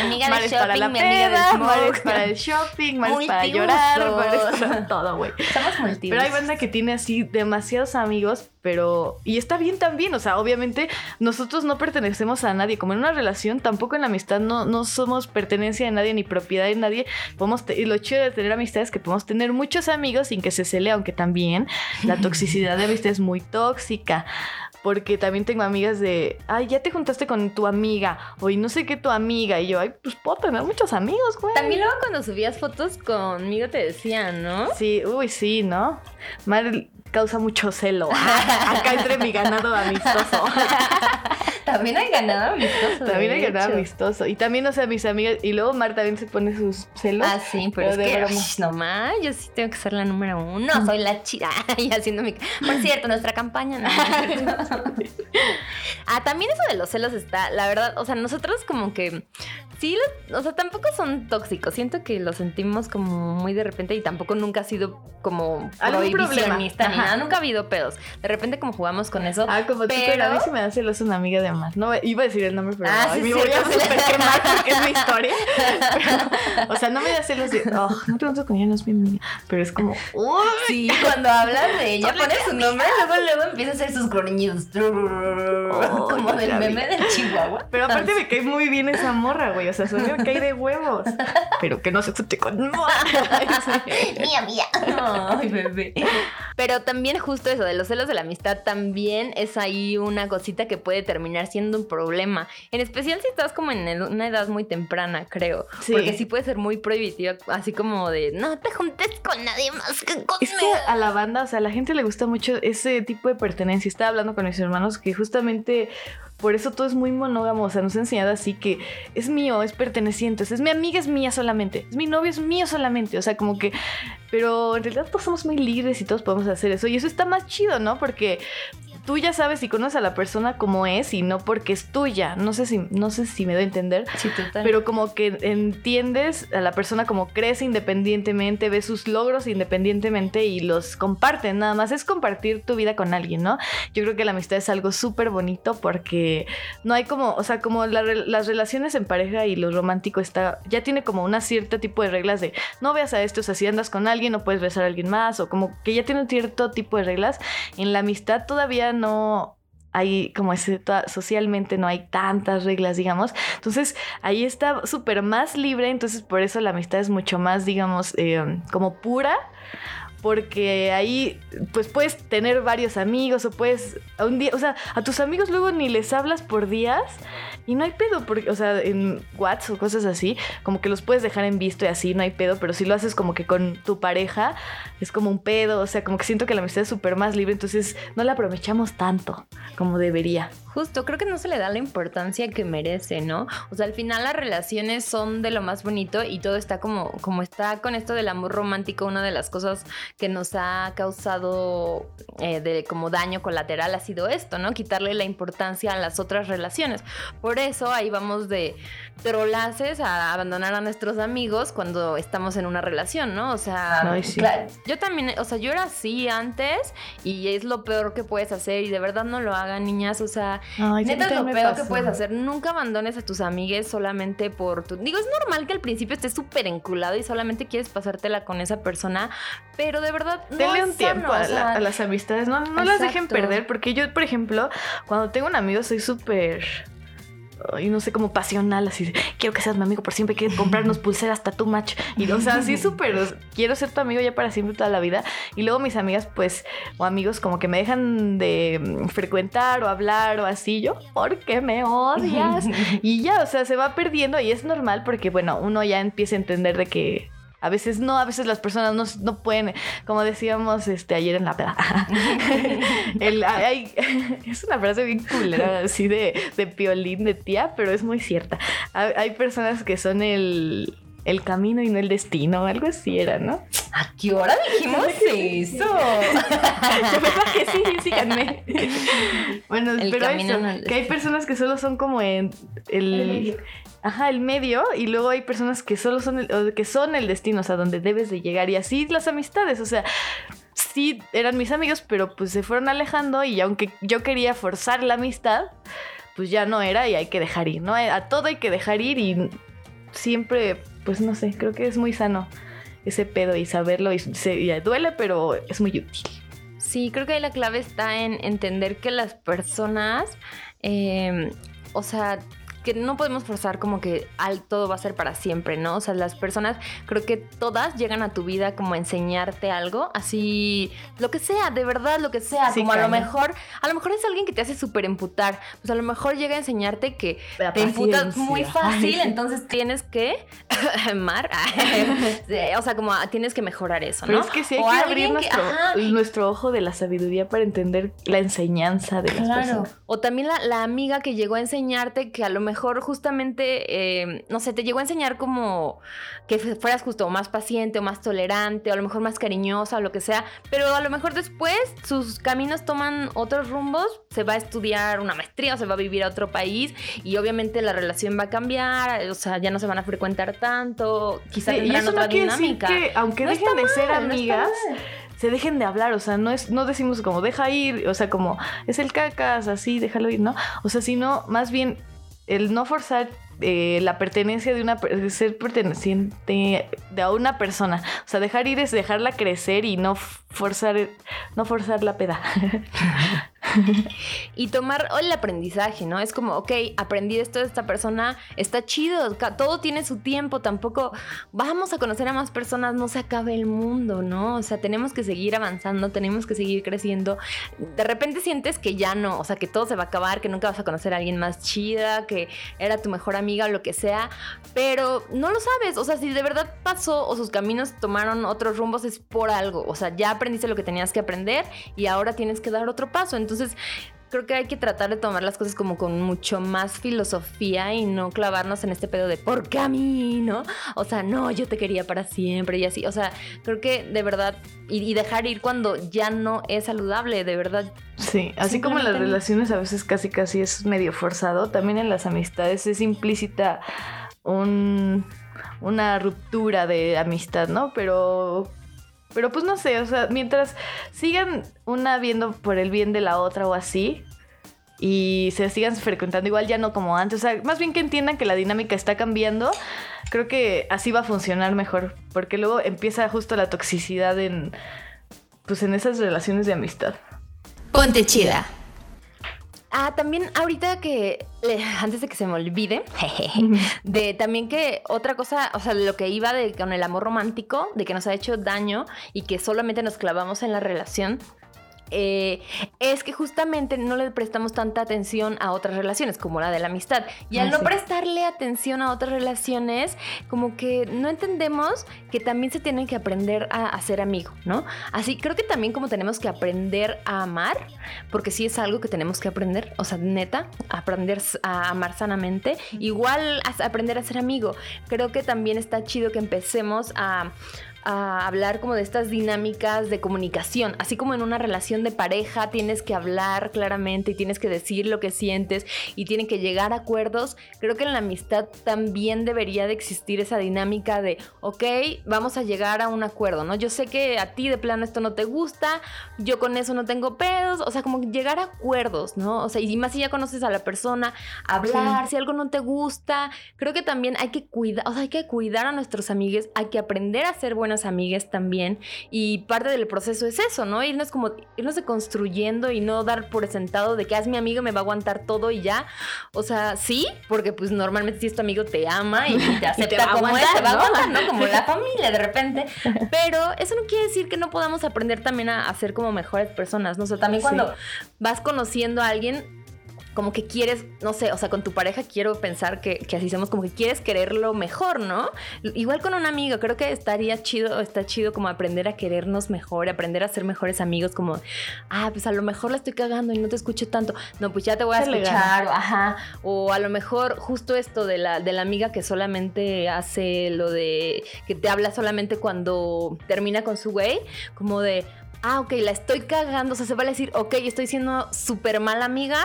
amiga Mar es para la mi amiga peda, de Mar es smoke. para el shopping, Mar es para llorar, Mar es para todo, güey. Somos multiusos. Pero hay banda que tiene así demasiados amigos, pero... Y está bien también, o sea, obviamente nosotros no pertenecemos a nadie, como en una relación, tampoco en la amistad no, no somos pertenencia de nadie ni propiedad de nadie. Podemos te- y lo chido de tener amistades es que podemos tener muchos amigos sin que se cele, aunque también la toxicidad de amistad es muy tóxica. Porque también tengo amigas de, ay, ya te juntaste con tu amiga, o y no sé qué tu amiga, y yo, ay, pues puedo tener muchos amigos, güey. También luego cuando subías fotos conmigo te decían, ¿no? Sí, uy, sí, ¿no? Mar causa mucho celo. Acá entre mi ganado amistoso. También hay ganado amistoso. también hay ganado amistoso. Y también, o sea, mis amigas. Y luego Mar también se pone sus celos. Ah, sí, pero, Pero es que, no más, yo sí tengo que ser la número uno, soy la chida, y haciendo mi... Por cierto, nuestra campaña, no, no. Ah, también eso de los celos está, la verdad, o sea, nosotros como que sí, los- o sea, tampoco son tóxicos. Siento que los sentimos como muy de repente y tampoco nunca ha sido como prohibicionista ni nada. Nunca ha habido pedos. De repente como jugamos con eso. Ah, como tú, Pero- pero a mí sí me da celos una amiga de Mar. No, iba a decir el nombre, pero Ah, ay, sí, me voy a super quemar porque es mi historia. Pero, o sea, no me da celos de, oh, no pregunto con ella, no es mi amiga. Pero es como, uy, Sí, cuando hablas de ella, pones su nombre, luego, luego empieza a hacer sus gruñidos. como del la meme del Chihuahua. Pero aparte me cae muy bien esa morra, güey. O sea, su amiga cae de huevos. Pero que no se escuche con Mía, mía. Ay, bebé. Pero también justo eso de los celos de la amistad también es ahí una cosita que puede terminar siendo un problema. En especial si estás como en una edad muy temprana, creo. Sí. Porque sí puede ser muy prohibitiva, así como de no te juntes con nadie más que conmigo. Es que a la banda, o sea, a la gente le gusta mucho ese tipo de pertenencia. Estaba hablando con mis hermanos que justamente por eso todo es muy monógamo. O sea, nos ha enseñado así que es mío, es perteneciente. O sea, es mi amiga, es mía solamente. Es mi novio, es mío solamente. O sea, como que. Pero en realidad todos somos muy libres y todos podemos hacer eso. Y eso está más chido, ¿no? Porque tú ya sabes y conoces a la persona como es y no porque es tuya. No sé si, no sé si me doy a entender. Sí, total. Pero como que entiendes a la persona como crece independientemente, ve sus logros independientemente y los comparten. Nada más es compartir tu vida con alguien, ¿no? Yo creo que la amistad es algo súper bonito porque no hay como, o sea, como la las relaciones en pareja y lo romántico está, ya tiene como una cierto tipo de reglas de no veas a esto, o sea, si andas con alguien no puedes besar a alguien más o como que ya tiene un cierto tipo de reglas. En la amistad todavía no hay como ese, socialmente no hay tantas reglas, digamos. Entonces ahí está súper más libre, entonces por eso la amistad es mucho más, digamos, eh, como pura. Porque ahí, pues puedes tener varios amigos o puedes, a un día, o sea, a tus amigos luego ni les hablas por días y no hay pedo, porque, o sea, en WhatsApp o cosas así, como que los puedes dejar en visto y así, no hay pedo, pero si lo haces como que con tu pareja, es como un pedo, o sea, como que siento que la amistad es súper más libre, entonces no la aprovechamos tanto como debería. Justo, creo que no se le da la importancia que merece, ¿no? O sea, al final las relaciones son de lo más bonito y todo está como, como está con esto del amor romántico, una de las cosas que nos ha causado eh, de como daño colateral ha sido esto, ¿no? Quitarle la importancia a las otras relaciones. Por eso ahí vamos de trolaces a abandonar a nuestros amigos cuando estamos en una relación, ¿no? O sea, Ay, sí. claro, yo también, o sea, yo era así antes y es lo peor que puedes hacer y de verdad no lo hagan, niñas, o sea, Ay, Neta es lo peor que puedes hacer. Nunca abandones a tus amigues solamente por tu. Digo, es normal que al principio estés súper enculado y solamente quieres pasártela con esa persona, pero de verdad no Denle es un tiempo a, o sea, la- a las amistades, no, no las dejen perder, porque yo, por ejemplo, cuando tengo un amigo soy súper, ay, no sé, como pasional, así, de, quiero que seas mi amigo por siempre, quiero comprarnos pulseras tatu match, y o sea, así súper, quiero ser tu amigo ya para siempre toda la vida, y luego mis amigas, pues, o amigos como que me dejan de mm, frecuentar o hablar o así, yo, ¿por qué me odias? Y ya, o sea, se va perdiendo y es normal porque, bueno, uno ya empieza a entender de que a veces no, a veces las personas no, no pueden, como decíamos este, ayer en la peda. Es una frase bien culera, así de, de piolín de tía, pero es muy cierta. Hay, hay personas que son el, el camino y no el destino, algo así era, ¿no? ¿A qué hora dijimos eso? Que sí, síganme. Bueno, El pero eso, no el que hay personas que solo son como en el, ajá, el medio y luego hay personas que solo son el, o que son el destino, o sea, donde debes de llegar y así las amistades, o sea, sí eran mis amigos, pero pues se fueron alejando y aunque yo quería forzar la amistad, pues ya no era y hay que dejar ir, ¿no? A todo hay que dejar ir y siempre, pues no sé, creo que es muy sano ese pedo y saberlo y se duele, pero es muy útil. Sí, creo que ahí la clave está en entender que las personas, eh, o sea, que no podemos forzar como que al todo va a ser para siempre, ¿no? O sea, las personas, creo que todas llegan a tu vida como a enseñarte algo, así, lo que sea, de verdad, lo que sea, Sí, como a lo mejor, a lo mejor es alguien que te hace súper emputar, pues a lo mejor llega a enseñarte que La te emputas muy fácil, entonces tienes que, Mar, o sea, como tienes que mejorar eso, Pero ¿no? es que sí hay O que abrir que- nuestro, ojo de la sabiduría para entender la enseñanza de las Claro. personas. O también la, la amiga que llegó a enseñarte que a lo mejor mejor justamente, eh, no sé, te llegó a enseñar como que fueras justo más paciente o más tolerante, o a lo mejor más cariñosa o lo que sea, pero a lo mejor después sus caminos toman otros rumbos, se va a estudiar una maestría o se va a vivir a otro país y obviamente la relación va a cambiar, o sea, ya no se van a frecuentar tanto, quizá Sí, y tendrán eso otra no dinámica. que aunque No dejen de ser mal, amigas, se dejen de hablar, o sea, no es, no decimos como deja ir, o sea, como es el cacas, así, déjalo ir, ¿no? O sea, sino más bien el no forzar eh, la pertenencia de una ser perteneciente de a una persona. O sea, dejar ir es dejarla crecer y no forzar, no forzar la peda. Y tomar el aprendizaje, ¿no? Es como, ok, aprendí esto de esta persona, está chido, todo tiene su tiempo, tampoco vamos a conocer a más personas, no se acabe el mundo, ¿no? O sea, tenemos que seguir avanzando, tenemos que seguir creciendo. De repente sientes que ya no, o sea, que todo se va a acabar, que nunca vas a conocer a alguien más chida, que era tu mejor amiga o lo que sea, pero no lo sabes, o sea, si de verdad pasó o sus caminos tomaron otros rumbos es por algo, o sea, ya aprendiste lo que tenías que aprender y ahora tienes que dar otro paso, entonces creo que hay que tratar de tomar las cosas como con mucho más filosofía y no clavarnos en este pedo de ¿por qué a mí? ¿no? O sea, no, yo te quería para siempre y así, o sea, creo que de verdad y, y dejar ir cuando ya no es saludable, de verdad. Sí, así como en las relaciones a veces casi casi es medio forzado, también en las amistades es implícita un, una ruptura de amistad, ¿no? Pero, pero pues no sé, o sea, mientras sigan una viendo por el bien de la otra o así, y se sigan frecuentando igual ya no como antes, o sea, más bien que entiendan que la dinámica está cambiando, creo que así va a funcionar mejor, porque luego empieza justo la toxicidad en, pues en esas relaciones de amistad. Ponte chida. Ah, también ahorita que, antes de que se me olvide, de también que otra cosa, o sea, lo que iba de, con el amor romántico, de que nos ha hecho daño y que solamente nos clavamos en la relación. Eh, es que justamente no le prestamos tanta atención a otras relaciones como la de la amistad y al Ah, no sí. prestarle atención a otras relaciones como que no entendemos que también se tienen que aprender a, a ser amigo, ¿no? Así creo que también como tenemos que aprender a amar porque sí es algo que tenemos que aprender, o sea, neta, aprender a amar sanamente, igual a aprender a ser amigo. Creo que también está chido que empecemos a a hablar como de estas dinámicas de comunicación, así como en una relación de pareja tienes que hablar claramente y tienes que decir lo que sientes y tienen que llegar a acuerdos, creo que en la amistad también debería de existir esa dinámica de, ok, vamos a llegar a un acuerdo, ¿no? Yo sé que a ti de plano esto no te gusta, yo con eso no tengo pedos, o sea, como llegar a acuerdos, ¿no? O sea, y más si ya conoces a la persona, hablar, si algo no te gusta, creo que también hay que cuidar, o sea, hay que cuidar a nuestros amigues, hay que aprender a ser buenas amigues también, y parte del proceso es eso, ¿no? Irnos como, irnos construyendo y no dar por sentado de que "Ah, es mi amigo, me va a aguantar todo y ya, o sea, sí, porque pues normalmente si es tu amigo te ama y te acepta como es, aguantar, te va a aguantar, ¿no? Como la familia de repente, pero eso no quiere decir que no podamos aprender también a, a ser como mejores personas, ¿no? O sea, también Sí. cuando vas conociendo a alguien, como que quieres, no sé, o sea, con tu pareja quiero pensar que, que así somos, como que quieres quererlo mejor, ¿no? Igual con un amigo, creo que estaría chido, está chido como aprender a querernos mejor, aprender a ser mejores amigos, como, ah, pues a lo mejor la estoy cagando y no te escucho tanto, no, pues ya te voy a escuchar, o, ajá, o a lo mejor justo esto de la, de la amiga que solamente hace lo de, que te habla solamente cuando termina con su güey, como de... Ah, ok, la estoy cagando. O sea, se vale decir, ok, estoy siendo súper mala amiga,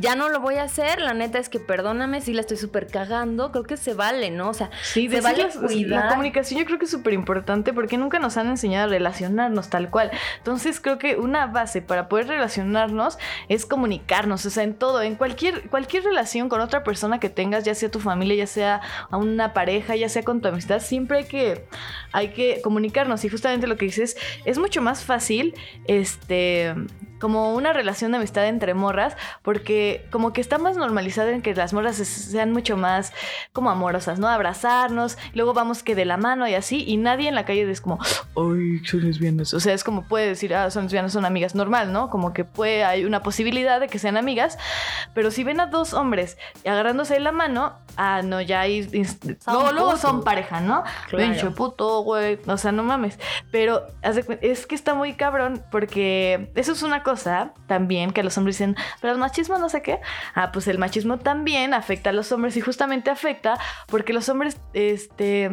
ya no lo voy a hacer. La neta es que perdóname si la estoy súper cagando. Creo que se vale, ¿no? O sea, Sí, se vale las- cuidar. La comunicación yo creo que es súper importante porque nunca nos han enseñado a relacionarnos tal cual. Entonces creo que una base para poder relacionarnos es comunicarnos, o sea, en todo, en cualquier, cualquier relación con otra persona que tengas, ya sea tu familia, ya sea a una pareja, ya sea con tu amistad, siempre hay que, hay que comunicarnos. Y justamente lo que dices, es mucho más fácil, este como una relación de amistad entre morras, porque como que está más normalizado en que las morras sean mucho más como amorosas, ¿no? Abrazarnos, luego vamos que de la mano y así, y nadie en la calle es como, ay, son lesbianas. O sea, es como puede decir, ah, son lesbianas, son amigas, normal, ¿no? Como que puede, hay una posibilidad de que sean amigas, pero si ven a dos hombres agarrándose de la mano, ah, no, ya hay. luego, luego son pareja, ¿no? Claro. Pinche puto, güey. O sea, no mames. Pero es que está muy cabrón porque eso es una cosa también que los hombres dicen, pero el machismo no qué. Ah, pues el machismo también afecta a los hombres y justamente afecta porque los hombres, este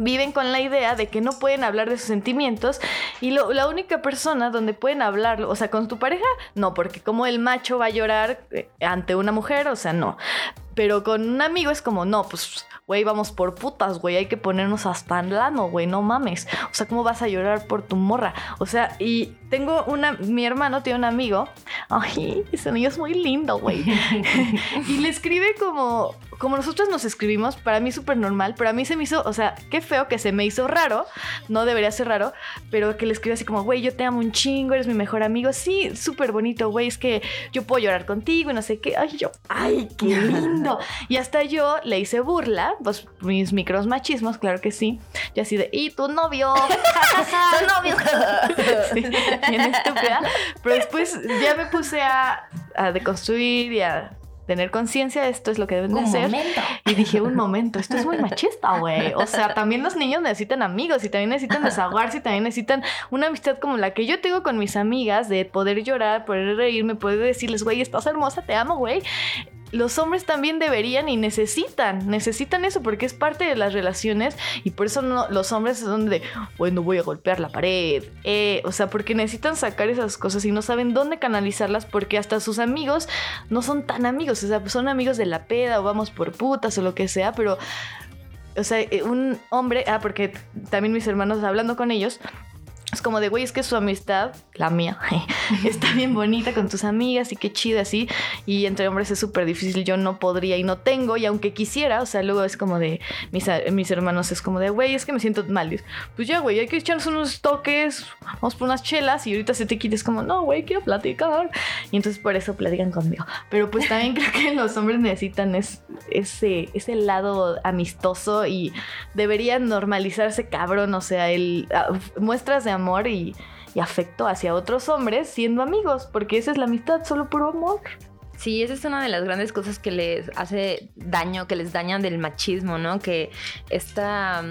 viven con la idea de que no pueden hablar de sus sentimientos y lo- la única persona donde pueden hablarlo, o sea, con tu pareja, no, porque como el macho va a llorar eh, ante una mujer, o sea, no. Pero con un amigo es como, no, pues, güey, vamos por putas, güey, hay que ponernos hasta en lano, güey, no mames. O sea, ¿cómo vas a llorar por tu morra? O sea, y tengo una, mi hermano tiene un amigo, ay, ese niño es muy lindo, güey. y le escribe como, como nosotros nos escribimos, para mí súper normal, pero a mí se me hizo, o sea, qué feo que se me hizo raro, no debería ser raro, pero que le escribe así como, güey, yo te amo un chingo, eres mi mejor amigo, sí, súper bonito, güey, es que yo puedo llorar contigo y no sé qué, ay, yo, ay, qué lindo. Y hasta yo le hice burla, pues mis micros machismos, claro que sí, yo así de, ¿y tu novio? Son novios. Sí, bien estúpida. Pero después ya me puse a, a deconstruir y a tener conciencia de esto es lo que deben de Un hacer. momento. Y dije, un momento, esto es muy machista, güey. O sea, también los niños necesitan amigos y también necesitan desahogarse y también necesitan una amistad como la que yo tengo con mis amigas, de poder llorar, poder reírme, poder decirles, güey, estás hermosa, te amo, güey. Los hombres también deberían y necesitan, necesitan eso porque es parte de las relaciones y por eso no, los hombres son de, bueno, voy a golpear la pared, eh, o sea, porque necesitan sacar esas cosas y no saben dónde canalizarlas porque hasta sus amigos no son tan amigos, o sea, son amigos de la peda o vamos por putas o lo que sea, pero, o sea, eh, un hombre, ah, porque también mis hermanos hablando con ellos, es como de, güey, es que su amistad, la mía, está bien bonita con tus amigas y qué chida así. Y entre hombres es súper difícil, yo no podría y no tengo. Y aunque quisiera, o sea, luego es como de, mis, mis hermanos es como de, güey, es que me siento mal. Pues ya, güey, hay que echarnos unos toques, vamos por unas chelas y ahorita se te quites como, no, güey, quiero platicar. Y entonces por eso platican conmigo. Pero pues también creo que los hombres necesitan es, ese, ese lado amistoso y deberían normalizarse cabrón, o sea, el ah, muestras de amor y, y afecto hacia otros hombres siendo amigos, porque esa es la amistad, solo por amor. Sí, esa es una de las grandes cosas que les hace daño, que les dañan del machismo, ¿no? Que esta...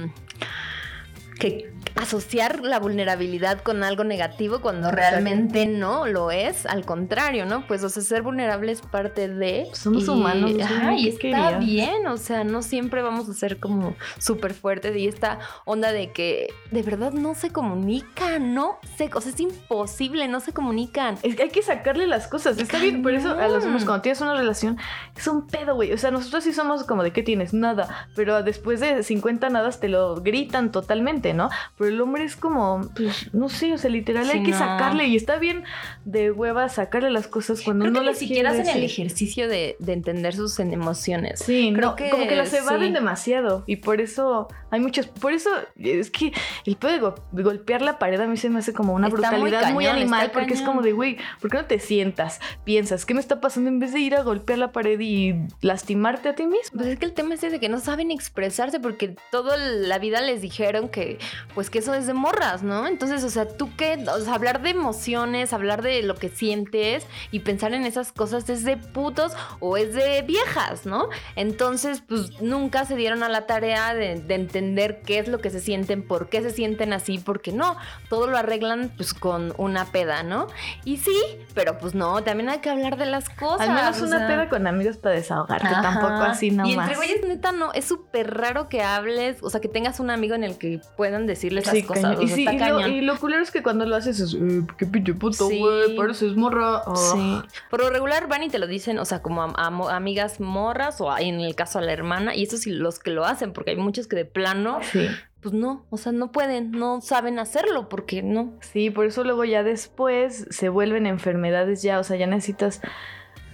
que asociar la vulnerabilidad con algo negativo cuando realmente no lo es, al contrario, ¿no? Pues, o sea, ser vulnerable es parte de... Somos humanos, güey, ajá, y ¿qué está querías? bien, o sea, no siempre vamos a ser como súper fuertes y esta onda de que de verdad no se comunican, no se, o sea, es imposible, no se comunican. Es que hay que sacarle las cosas. Está bien, por eso a los hombres cuando tienes una relación es un pedo, güey. O sea, nosotros sí somos como de ¿qué tienes? Nada. Pero después de 50 nadas te lo gritan totalmente, ¿no? Pero el hombre es como, pues, no sé, o sea, literal Sí, hay que no. sacarle y está bien de hueva sacarle las cosas cuando Creo no que ni las siquiera quiere hacen el ejercicio de, de entender sus emociones. Sí, Creo no, que como que las evaden sí. demasiado y por eso hay muchos, por eso es que el pedo de, go- de golpear la pared a mí se me hace como una Está brutalidad muy, cañón, animal porque es como de, güey, ¿por qué no te sientas? Piensas, ¿qué me está pasando en vez de ir a golpear la pared y lastimarte a ti mismo? Pues es que el tema es ese que no saben expresarse porque toda la vida les dijeron que pues que eso es de morras, ¿no? Entonces, o sea, tú qué, o sea, hablar de emociones, hablar de lo que sientes y pensar en esas cosas es de putos o es de viejas, ¿no? Entonces, pues nunca se dieron a la tarea de, de entender qué es lo que se sienten, por qué se sienten así, porque no, todo lo arreglan pues con una peda, ¿no? Y sí, pero pues no, también hay que hablar de las cosas. Al menos una sea. peda con amigos para desahogarte, Ajá. tampoco así nomás. Y entre güeyes, neta, no, es súper raro que hables, o sea, que tengas un amigo en el que puedan decirle esas Sí, cosas. Y, sí, está y, lo, y lo culero es que cuando lo haces es, eh, qué pinche puto, Sí. güey, pareces morra. Oh. Sí. Por lo regular van y te lo dicen, o sea, como a, a mo- amigas morras o a- en el caso a la hermana, y eso sí los que lo hacen, porque hay muchos que de plano, Sí. pues no, o sea, no pueden, no saben hacerlo, porque no. Sí, por eso luego ya después se vuelven enfermedades ya, o sea, ya necesitas,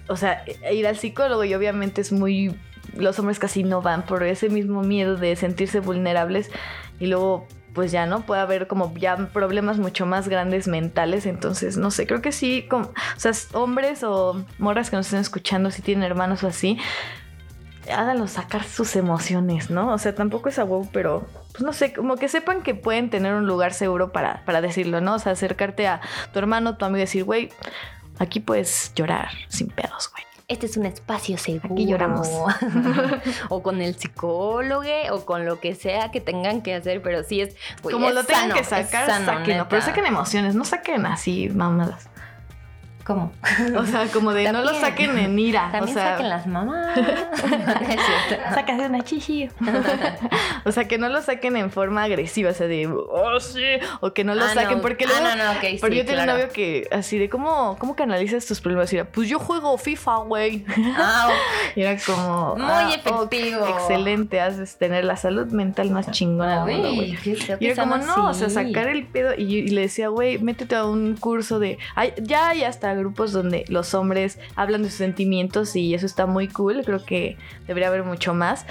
o sea, ir al psicólogo y obviamente es muy, los hombres casi no van por ese mismo miedo de sentirse vulnerables y luego pues ya no puede haber como ya problemas mucho más grandes mentales, entonces no sé, creo que sí, como, o sea, hombres o morras que nos estén escuchando si tienen hermanos o así, háganlos sacar sus emociones, ¿no? O sea, tampoco es a pero pues no sé, como que sepan que pueden tener un lugar seguro para, para decirlo, ¿no? O sea, acercarte a tu hermano, tu amigo y decir, güey, aquí puedes llorar sin pedos, güey. Este es un espacio seguro. Aquí lloramos. o con el psicólogo o con lo que sea que tengan que hacer, pero sí es. güey, Como es lo tengan sano, que sacar, sano, sáquenlo. Pero saquen emociones, no saquen así mamadas. ¿Cómo? O sea, como de no lo saquen en ira. También o sea, saquen las mamás. Cierto. Sácase una chichi. o sea, que no lo saquen en forma agresiva, o sea, de, oh, sí, o que no lo Ah, saquen, no. porque Ah, luego, no, no, ok, sí, porque yo tengo un novio que, así de, ¿cómo, cómo canalizas tus problemas? Y era, pues yo juego FIFA, güey. Ah, Y era como, Muy ah, efectivo. excelente, haces tener la salud mental más chingona del mundo, güey. Y era como, no, o sea, sacar el pedo. Y, le decía, güey, métete a un curso de. Ya hay hasta grupos donde los hombres hablan de sus sentimientos y eso está muy cool. Creo que debería haber mucho más.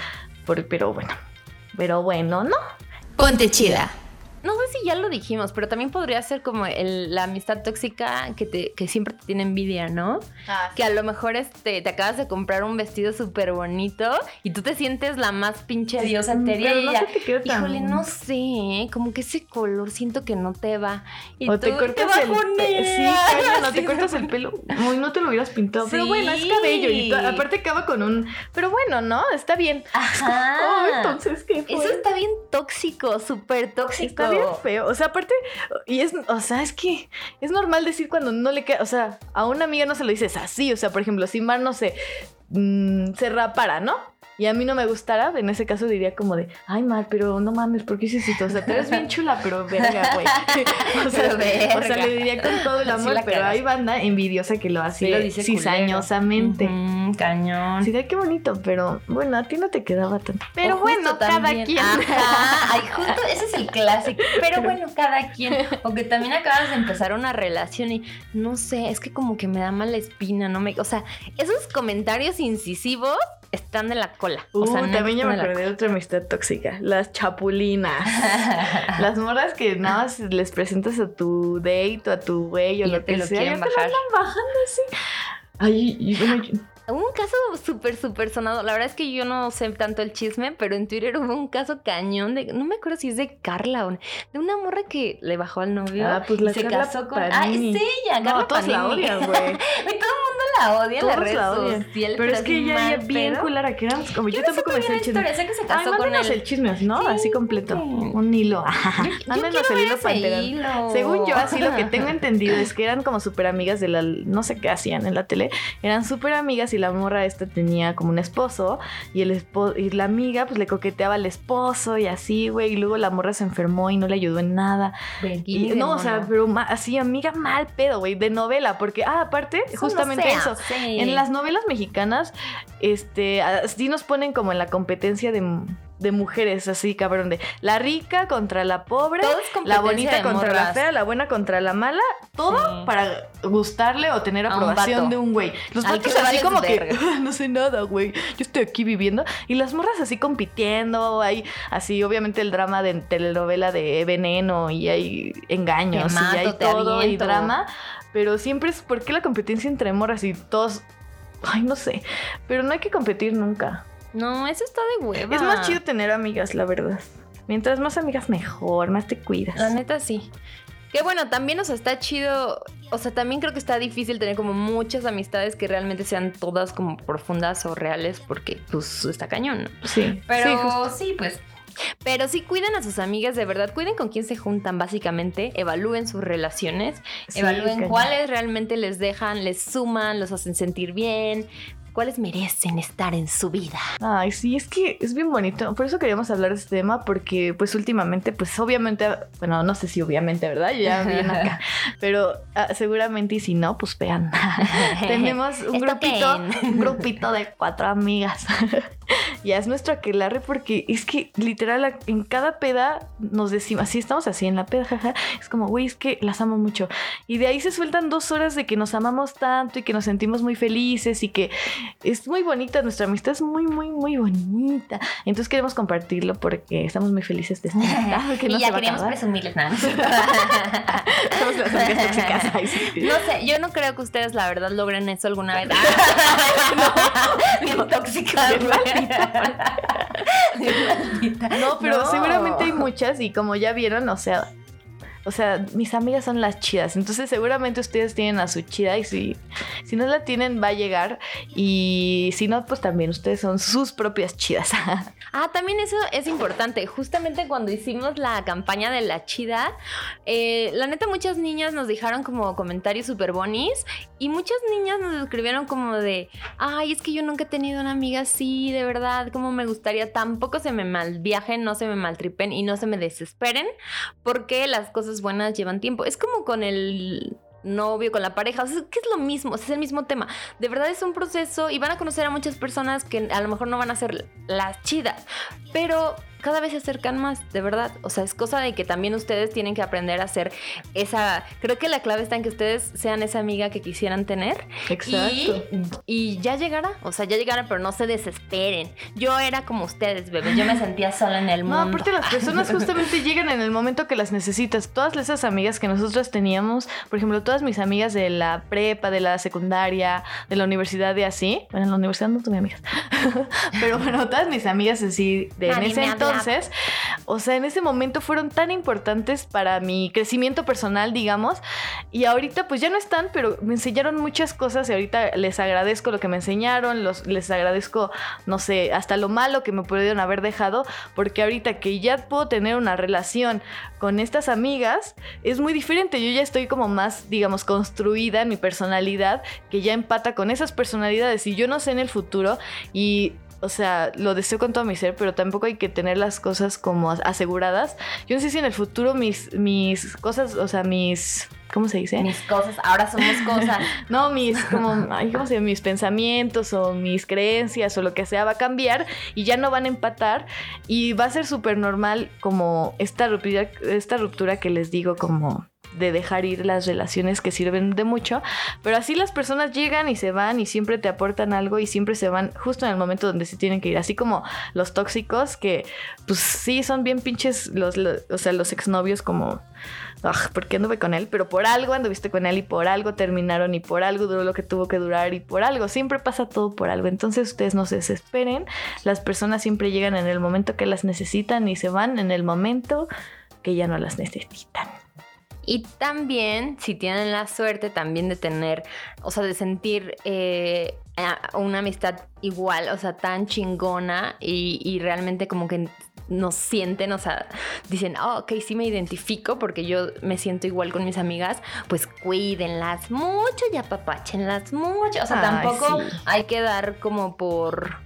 pero bueno. Pero bueno, ¿no? Ponte chida. No sé si ya lo dijimos, pero también podría ser como el- la amistad tóxica que, te, que siempre te tiene envidia, ¿no? Que a lo mejor este, te acabas de comprar un vestido súper bonito y tú te sientes la más pinche diosa pero y no te Híjole, no sé, ¿eh? como que ese color siento que no te va. Y o te cortas ¡qué el pelo. Sí, cállalo, te Sí, cortas el pelo. Muy, no te lo hubieras pintado. Pero Sí. bueno, es cabello. Y aparte acaba con un. Pero bueno, ¿no? Está bien. Ajá. Oh, entonces, ¿qué fue? Eso está bien tóxico, súper tóxico. Está bien feo. O sea, aparte, y es, o sea, es que es normal decir cuando no le queda, o sea, a una amiga no se lo dices así. O sea, por ejemplo, si Mar no se, mm, se rapara, ¿no? Y a mí no me gustara, en ese caso diría como de, ay, Mar, pero no mames, ¿por qué hiciste esto? O sea, te ves bien chula, pero verga, güey. o, sea, o sea, le diría con todo el amor, pero hay banda envidiosa que lo hace Sí lo dice cizañosamente. Ujú, cañón. Sí, qué bonito, pero bueno, a ti no te quedaba tanto. Pero bueno, cada también- quien. Ajá, ay, justo ese es el clásico. Pero bueno, cada quien. O que también acabas de empezar una relación y no sé, es que como que me da mala espina, no me. O sea, esos comentarios incisivos están de la cola. O Uh, sea, también ya me acordé de otra amistad tóxica. Las chapulinas. Las morras que nada más les presentas a tu date o a tu güey o Y lo te que lo sea. ya te lo bajar. andan bajando así. Ay, y bueno, yo- Hubo un caso súper, súper sonado. La verdad es que yo no sé tanto el chisme, pero en Twitter hubo un caso cañón de. No me acuerdo si es de Carla o de una morra que le bajó al novio. Ah, pues y la se Carla casó con. Panini. Ah, es ella, Carla no, todos la odian, güey. Todo el mundo la odia en las redes sociales. Pero es que ella ya bien pedo. culara que eran como yo, Yo no tampoco me sé el chisme. sé que se Ay, casó con él. el chisme, ¿no? Sí, así completo. Un hilo. Mándenos el hilo para enterar. Según yo, así lo que tengo entendido es que eran como súper amigas de la. No sé qué hacían en la tele. Eran súper amigas y la morra esta tenía como un esposo. Y el esposo, y la amiga, pues le coqueteaba al esposo y así, güey. Y luego la morra se enfermó y no le ayudó en nada. Y, no, o sea, pero así, amiga mal pedo, güey, de novela. Porque, ah, aparte, justamente eso. En las novelas mexicanas, este, así nos ponen como en la competencia de, de mujeres, así cabrón, de la rica contra la pobre, la bonita contra la fea, la buena contra la mala, todo Sí. para gustarle o tener un aprobación de un güey. Los vatos así como que, verga. "Ah, no sé nada, güey, yo estoy aquí viviendo. Y las morras así compitiendo, hay así obviamente el drama de telenovela de veneno y hay engaños mato, y hay todo y aviento. drama. Pero siempre es, ¿por qué la competencia entre morras y todos Ay, no sé. Pero no hay que competir nunca. No, eso está de hueva. Es más chido tener amigas, la verdad. Mientras más amigas, mejor, más te cuidas. La neta sí. Que bueno, también, o sea, está chido. O sea, también creo que está difícil tener como muchas amistades que realmente sean todas como profundas o reales, porque pues está cañón, ¿no? Sí, Pero sí, justo. sí, pues. Pero sí cuiden a sus amigas, de verdad, cuiden con quién se juntan, básicamente, evalúen sus relaciones, Sí, evalúen cañón. cuáles realmente les dejan, les suman, los hacen sentir bien, cuáles merecen estar en su vida. Ay, sí, es que es bien bonito. Por eso queríamos hablar de este tema, porque pues últimamente, pues obviamente, bueno, no sé si obviamente, ¿verdad? Yo ya bien acá. Pero ah, seguramente, y si no, pues vean. Tenemos un grupito, un grupito de cuatro amigas. ya es nuestro aquelarre porque es que literal en cada peda nos decimos, así estamos así en la peda, jaja, es como, güey, es que las amo mucho. Y de ahí se sueltan dos horas de que nos amamos tanto y que nos sentimos muy felices y que es muy bonita, nuestra amistad es muy, muy, muy bonita. Entonces queremos compartirlo porque estamos muy felices de estar acá, no y ya queríamos presumirles nada. Somos las amigas tóxicas. Ay, sí. No sé, yo no creo que ustedes la verdad logren eso alguna vez. Bien tóxica, Bien güey. Bien maldita. No, pero No. seguramente hay muchas y como ya vieron, o sea, o sea, mis amigas son las chidas. Entonces seguramente ustedes tienen a su chida y si, si no la tienen va a llegar. Y si no, pues también ustedes son sus propias chidas. Ah, también eso es importante. Justamente cuando hicimos la campaña de la chida, eh, la neta muchas niñas nos dejaron como comentarios super bonis y muchas niñas nos escribieron como de, ay, es que yo nunca he tenido una amiga así, de verdad, como me gustaría. Tampoco se me malviajen, no se me maltripen y no se me desesperen porque las cosas buenas llevan tiempo. Es como con el novio, con la pareja, o sea, que es lo mismo, es el mismo tema. De verdad es un proceso y van a conocer a muchas personas que a lo mejor no van a ser las chidas, pero cada vez se acercan más, de verdad. O sea, es cosa de que también ustedes tienen que aprender a ser esa. Creo que la clave está en que ustedes sean esa amiga que quisieran tener. Exacto. Y, y ya llegará. O sea, ya llegará, pero no se desesperen. Yo era como ustedes, bebé. Yo me sentía sola en el No, mundo. aparte las personas justamente llegan en el momento que las necesitas. Todas esas amigas que nosotros teníamos, por ejemplo, todas mis amigas de la prepa, de la secundaria, de la universidad y así. Bueno, en la universidad no tuve amigas. Pero bueno, todas mis amigas así de en ese. Entonces, o sea, en ese momento fueron tan importantes para mi crecimiento personal, digamos. Y ahorita pues ya no están, pero me enseñaron muchas cosas y ahorita les agradezco lo que me enseñaron, les agradezco, no sé, hasta lo malo que me pudieron haber dejado, porque ahorita que ya puedo tener una relación con estas amigas, es muy diferente. Yo ya estoy como más, digamos, construida en mi personalidad, que ya empata con esas personalidades y yo no sé en el futuro y o sea, lo deseo con todo mi ser, pero tampoco hay que tener las cosas como aseguradas. Yo no sé si en el futuro mis, mis cosas, o sea, mis... ¿Cómo se dice? Mis cosas, ahora somos cosas. No, mis, como, ay, ¿cómo se llama? Mis pensamientos o mis creencias o lo que sea va a cambiar y ya no van a empatar y va a ser súper normal como esta ruptura, esta ruptura que les digo como de dejar ir las relaciones que sirven de mucho, pero así las personas llegan y se van y siempre te aportan algo y siempre se van justo en el momento donde se tienen que ir, así como los tóxicos que pues sí son bien pinches los, los o sea, los exnovios como "Ugh, ¿por qué anduve con él? Pero por algo anduviste con él y por algo terminaron y por algo duró lo que tuvo que durar y por algo. Siempre pasa todo por algo. Entonces ustedes no se desesperen. Las personas siempre llegan en el momento que las necesitan y se van en el momento que ya no las necesitan. Y también, si tienen la suerte también de tener, o sea, de sentir eh, una amistad igual, o sea, tan chingona y, y realmente como que nos sienten, o sea, dicen, oh, ok, sí me identifico porque yo me siento igual con mis amigas, pues cuídenlas mucho y apapáchenlas mucho. O sea, Ay, tampoco sí. hay que dar como por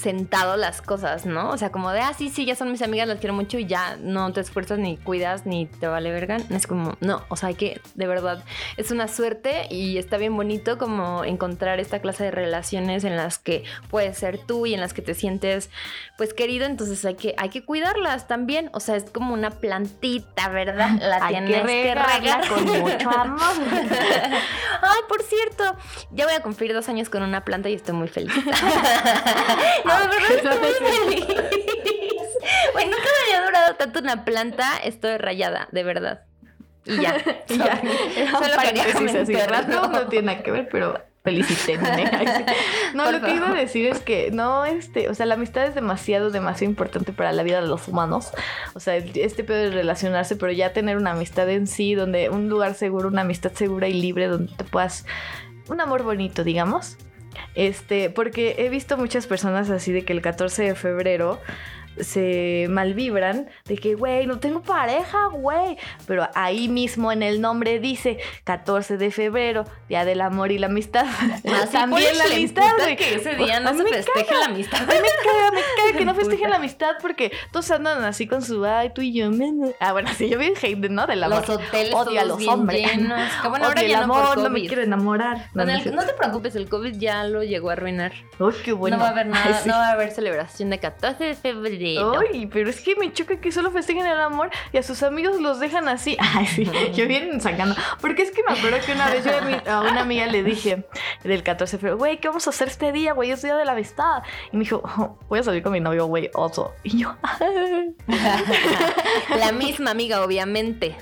sentado las cosas, ¿no? O sea, como de, ah, sí, sí, ya son mis amigas, las quiero mucho y ya no te esfuerzas ni cuidas ni te vale verga. Es como, no, o sea, hay que, de verdad, es una suerte y está bien bonito como encontrar esta clase de relaciones en las que puedes ser tú y en las que te sientes, pues, querido, entonces hay que, hay que cuidarlas también. O sea, es como una plantita, ¿verdad? La Hay tienes que regar con mucho amor. Ay, por cierto, ya voy a cumplir dos años con una planta y estoy muy feliz. no, de verdad estoy feliz. Güey, nunca me había durado tanto una planta. Estoy rayada, de verdad. Y ya. Y ya, Solo quería comentarlo. rápido, no tiene nada que ver, pero sí. No, Por lo que iba a decir es que no, este, o sea, la amistad es demasiado, demasiado importante para la vida de los humanos. O sea, este pedo de relacionarse, pero ya tener una amistad en sí, donde un lugar seguro, una amistad segura y libre, donde te puedas, un amor bonito, digamos. Este, porque he visto muchas personas así de que el 14 de febrero se malvibran de que, güey, no tengo pareja, güey. Pero ahí mismo en el nombre dice 14 de febrero, Día del Amor y la Amistad. Así También la amistad, güey. que ese día A no se festeje la amistad. Me caga, me caga que no Puta. festejen la amistad porque todos andan así con su, ay, tú y yo. me- me". Ah, bueno, sí, yo vi hate, ¿no? Del amor. Los hoteles Odio a los hombres. llenos. Bueno, ahora el ya no por amor, no me quiero enamorar. No, te preocupes, el COVID ya lo llegó a arruinar. Qué bueno. No va a haber nada, no va a haber celebración de 14 de febrero. Ay, pero es que me choca que solo festejen el amor y a sus amigos los dejan así. Ay, sí, yo bien sacando. Porque es que me acuerdo que una vez yo a, mi- a una amiga le dije del 14 de febrero, güey, ¿qué vamos a hacer este día, güey? Es día de la amistad. Y me dijo, "Oh, voy a salir con mi novio, güey, oso. Y yo, La misma amiga, obviamente.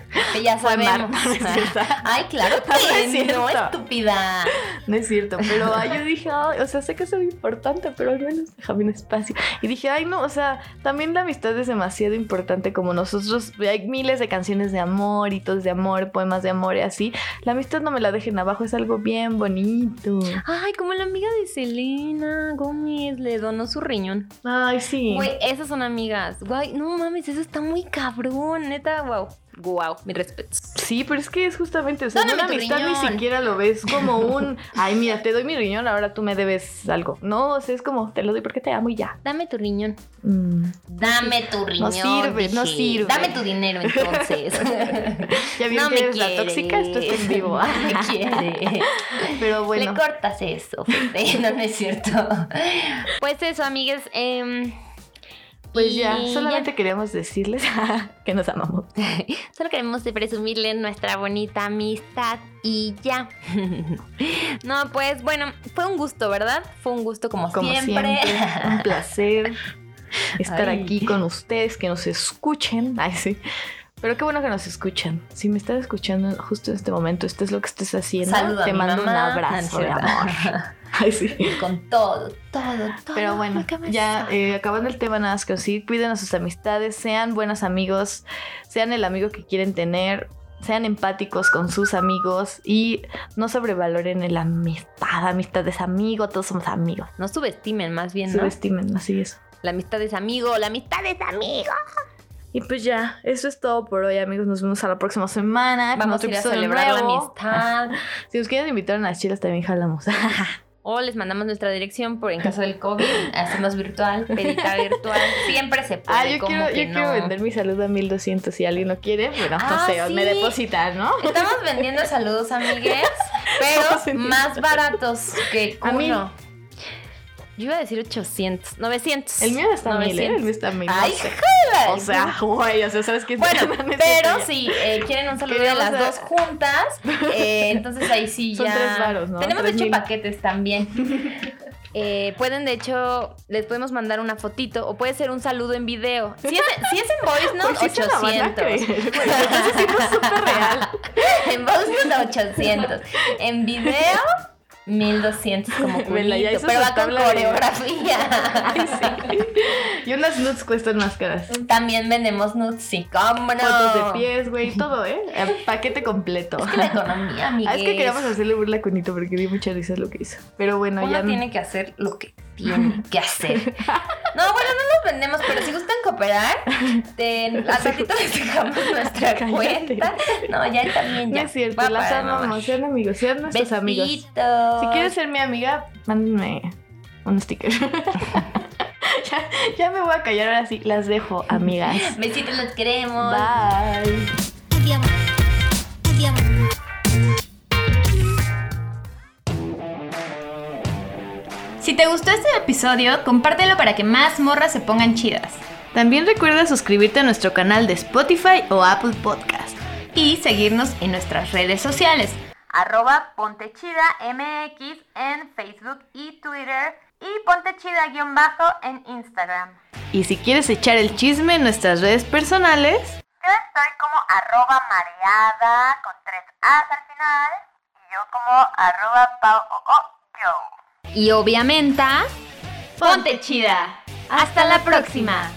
Es cierto. Ay, claro No es que cierto. no, es estúpida. No es cierto, pero ay, yo dije, ay, o sea, sé que soy importante, pero al menos déjame un espacio. Y dije, ay, no, o sea, también la amistad es demasiado importante como nosotros. Hay miles de canciones de amor, hitos de amor, poemas de amor y así. La amistad no me la dejen abajo, es algo bien bonito. Ay, como la amiga de Selena Gómez le donó su riñón. Ay, sí. Güey, esas son amigas. Güey, no mames, eso está muy cabrón, neta, wow. Wow, mis respetos. Sí, pero es que es justamente, o sea, en una amistad ni siquiera lo ves como un, ay, mira, te doy mi riñón, ahora tú me debes algo. No, o sea, es como, te lo doy porque te amo y ya. Dame tu riñón. Mm. Dame tu riñón. sirve, no sirve. Dame tu dinero entonces. Ya vieron no que me eres la quiere. tóxica, esto es en vivo. No me quiere. Pero bueno. Le cortas eso. No, no es cierto. Pues eso, amigues. em, Pues y ya, solamente queríamos decirles que nos amamos. Solo queremos presumirle nuestra bonita amistad y ya. No, pues bueno, fue un gusto, ¿verdad? Fue un gusto como, Como siempre. siempre, un placer estar Ay. aquí con ustedes, que nos escuchen. Ay, sí. Pero qué bueno que nos escuchan. Si me estás escuchando justo en este momento, esto es lo que estés haciendo. Te mando mamá. un abrazo de amor. Ay, sí. Con todo, todo, todo. Pero bueno, ya eh, acabando el tema, nada más que sí, cuiden a sus amistades, sean buenos amigos, sean el amigo que quieren tener, sean empáticos con sus amigos y no sobrevaloren el amistad. Amistad es amigo, todos somos amigos. No subestimen, más bien, ¿no? Subestimen, así es. La amistad es amigo, la amistad es amigo. Y pues ya, eso es todo por hoy, amigos. Nos vemos a la próxima semana. Vamos a ir a episodio celebrar la amistad. Si nos quieren invitar a unas chilas, también jalamos. O les mandamos nuestra dirección por en caso del COVID. Hacemos virtual, pedita virtual. Siempre se puede. ah, yo ¿cómo quiero, que yo no? quiero vender mi salud a 1200 si alguien lo quiere. Bueno, no Ah, sé, sí. me depositan, ¿no? Estamos vendiendo saludos, amigues, pero más baratos que A mí- uno. Yo iba a decir 800, 900. El mío está a mil, ¿eh? El mío está mil. Ay, joder. O sea, güey, o sea, ¿sabes qué? Bueno, pero si eh, quieren un saludo de las a- dos juntas, eh, entonces ahí sí Son ya. tres varos, ¿no? Tenemos de hecho paquetes también. Eh, pueden, de hecho, les podemos mandar una fotito o puede ser un saludo en video. Si es, si es en voice note, a 800. creer, güey, lo estás haciendo súper real. En voz note 800. En video 1200 como culito, pero va con coreografía. Ay, sí. Y unas nudes cuestan más caras. También vendemos nudes, sí, cómo no. Fotos de pies, güey, todo, ¿eh? El paquete completo. Es que la economía, amigues. Ah, es que queríamos hacerle burla a Cunito porque dio mucha risa lo que hizo. Pero bueno, Uno ya. tiene que hacer lo que tiene que hacer. No, bueno, no nos vendemos, pero si gustan cooperar, te, al ratito les dejamos nuestra Cállate. cuenta. No, ya también No ya. es cierto, Voy a las amamos, sean amigos, sean nuestros amigos. Besitos. Si quieres ser mi amiga, mándenme un sticker. ya, ya me voy a callar ahora sí, las dejo, amigas. Besitos, los queremos. Bye. Adiós. Adiós. Si te gustó este episodio, compártelo para que más morras se pongan chidas. También recuerda suscribirte a nuestro canal de Spotify o Apple Podcast. Y seguirnos en nuestras redes sociales. Arroba Pontechida MX en Facebook y Twitter y Pontechida-bajo en Instagram. Y si quieres echar el chisme en nuestras redes personales, Yo estoy como arroba mareada con tres A's al final y yo como arroba pao o o yo. Y obviamente, ponte chida. Hasta la próxima.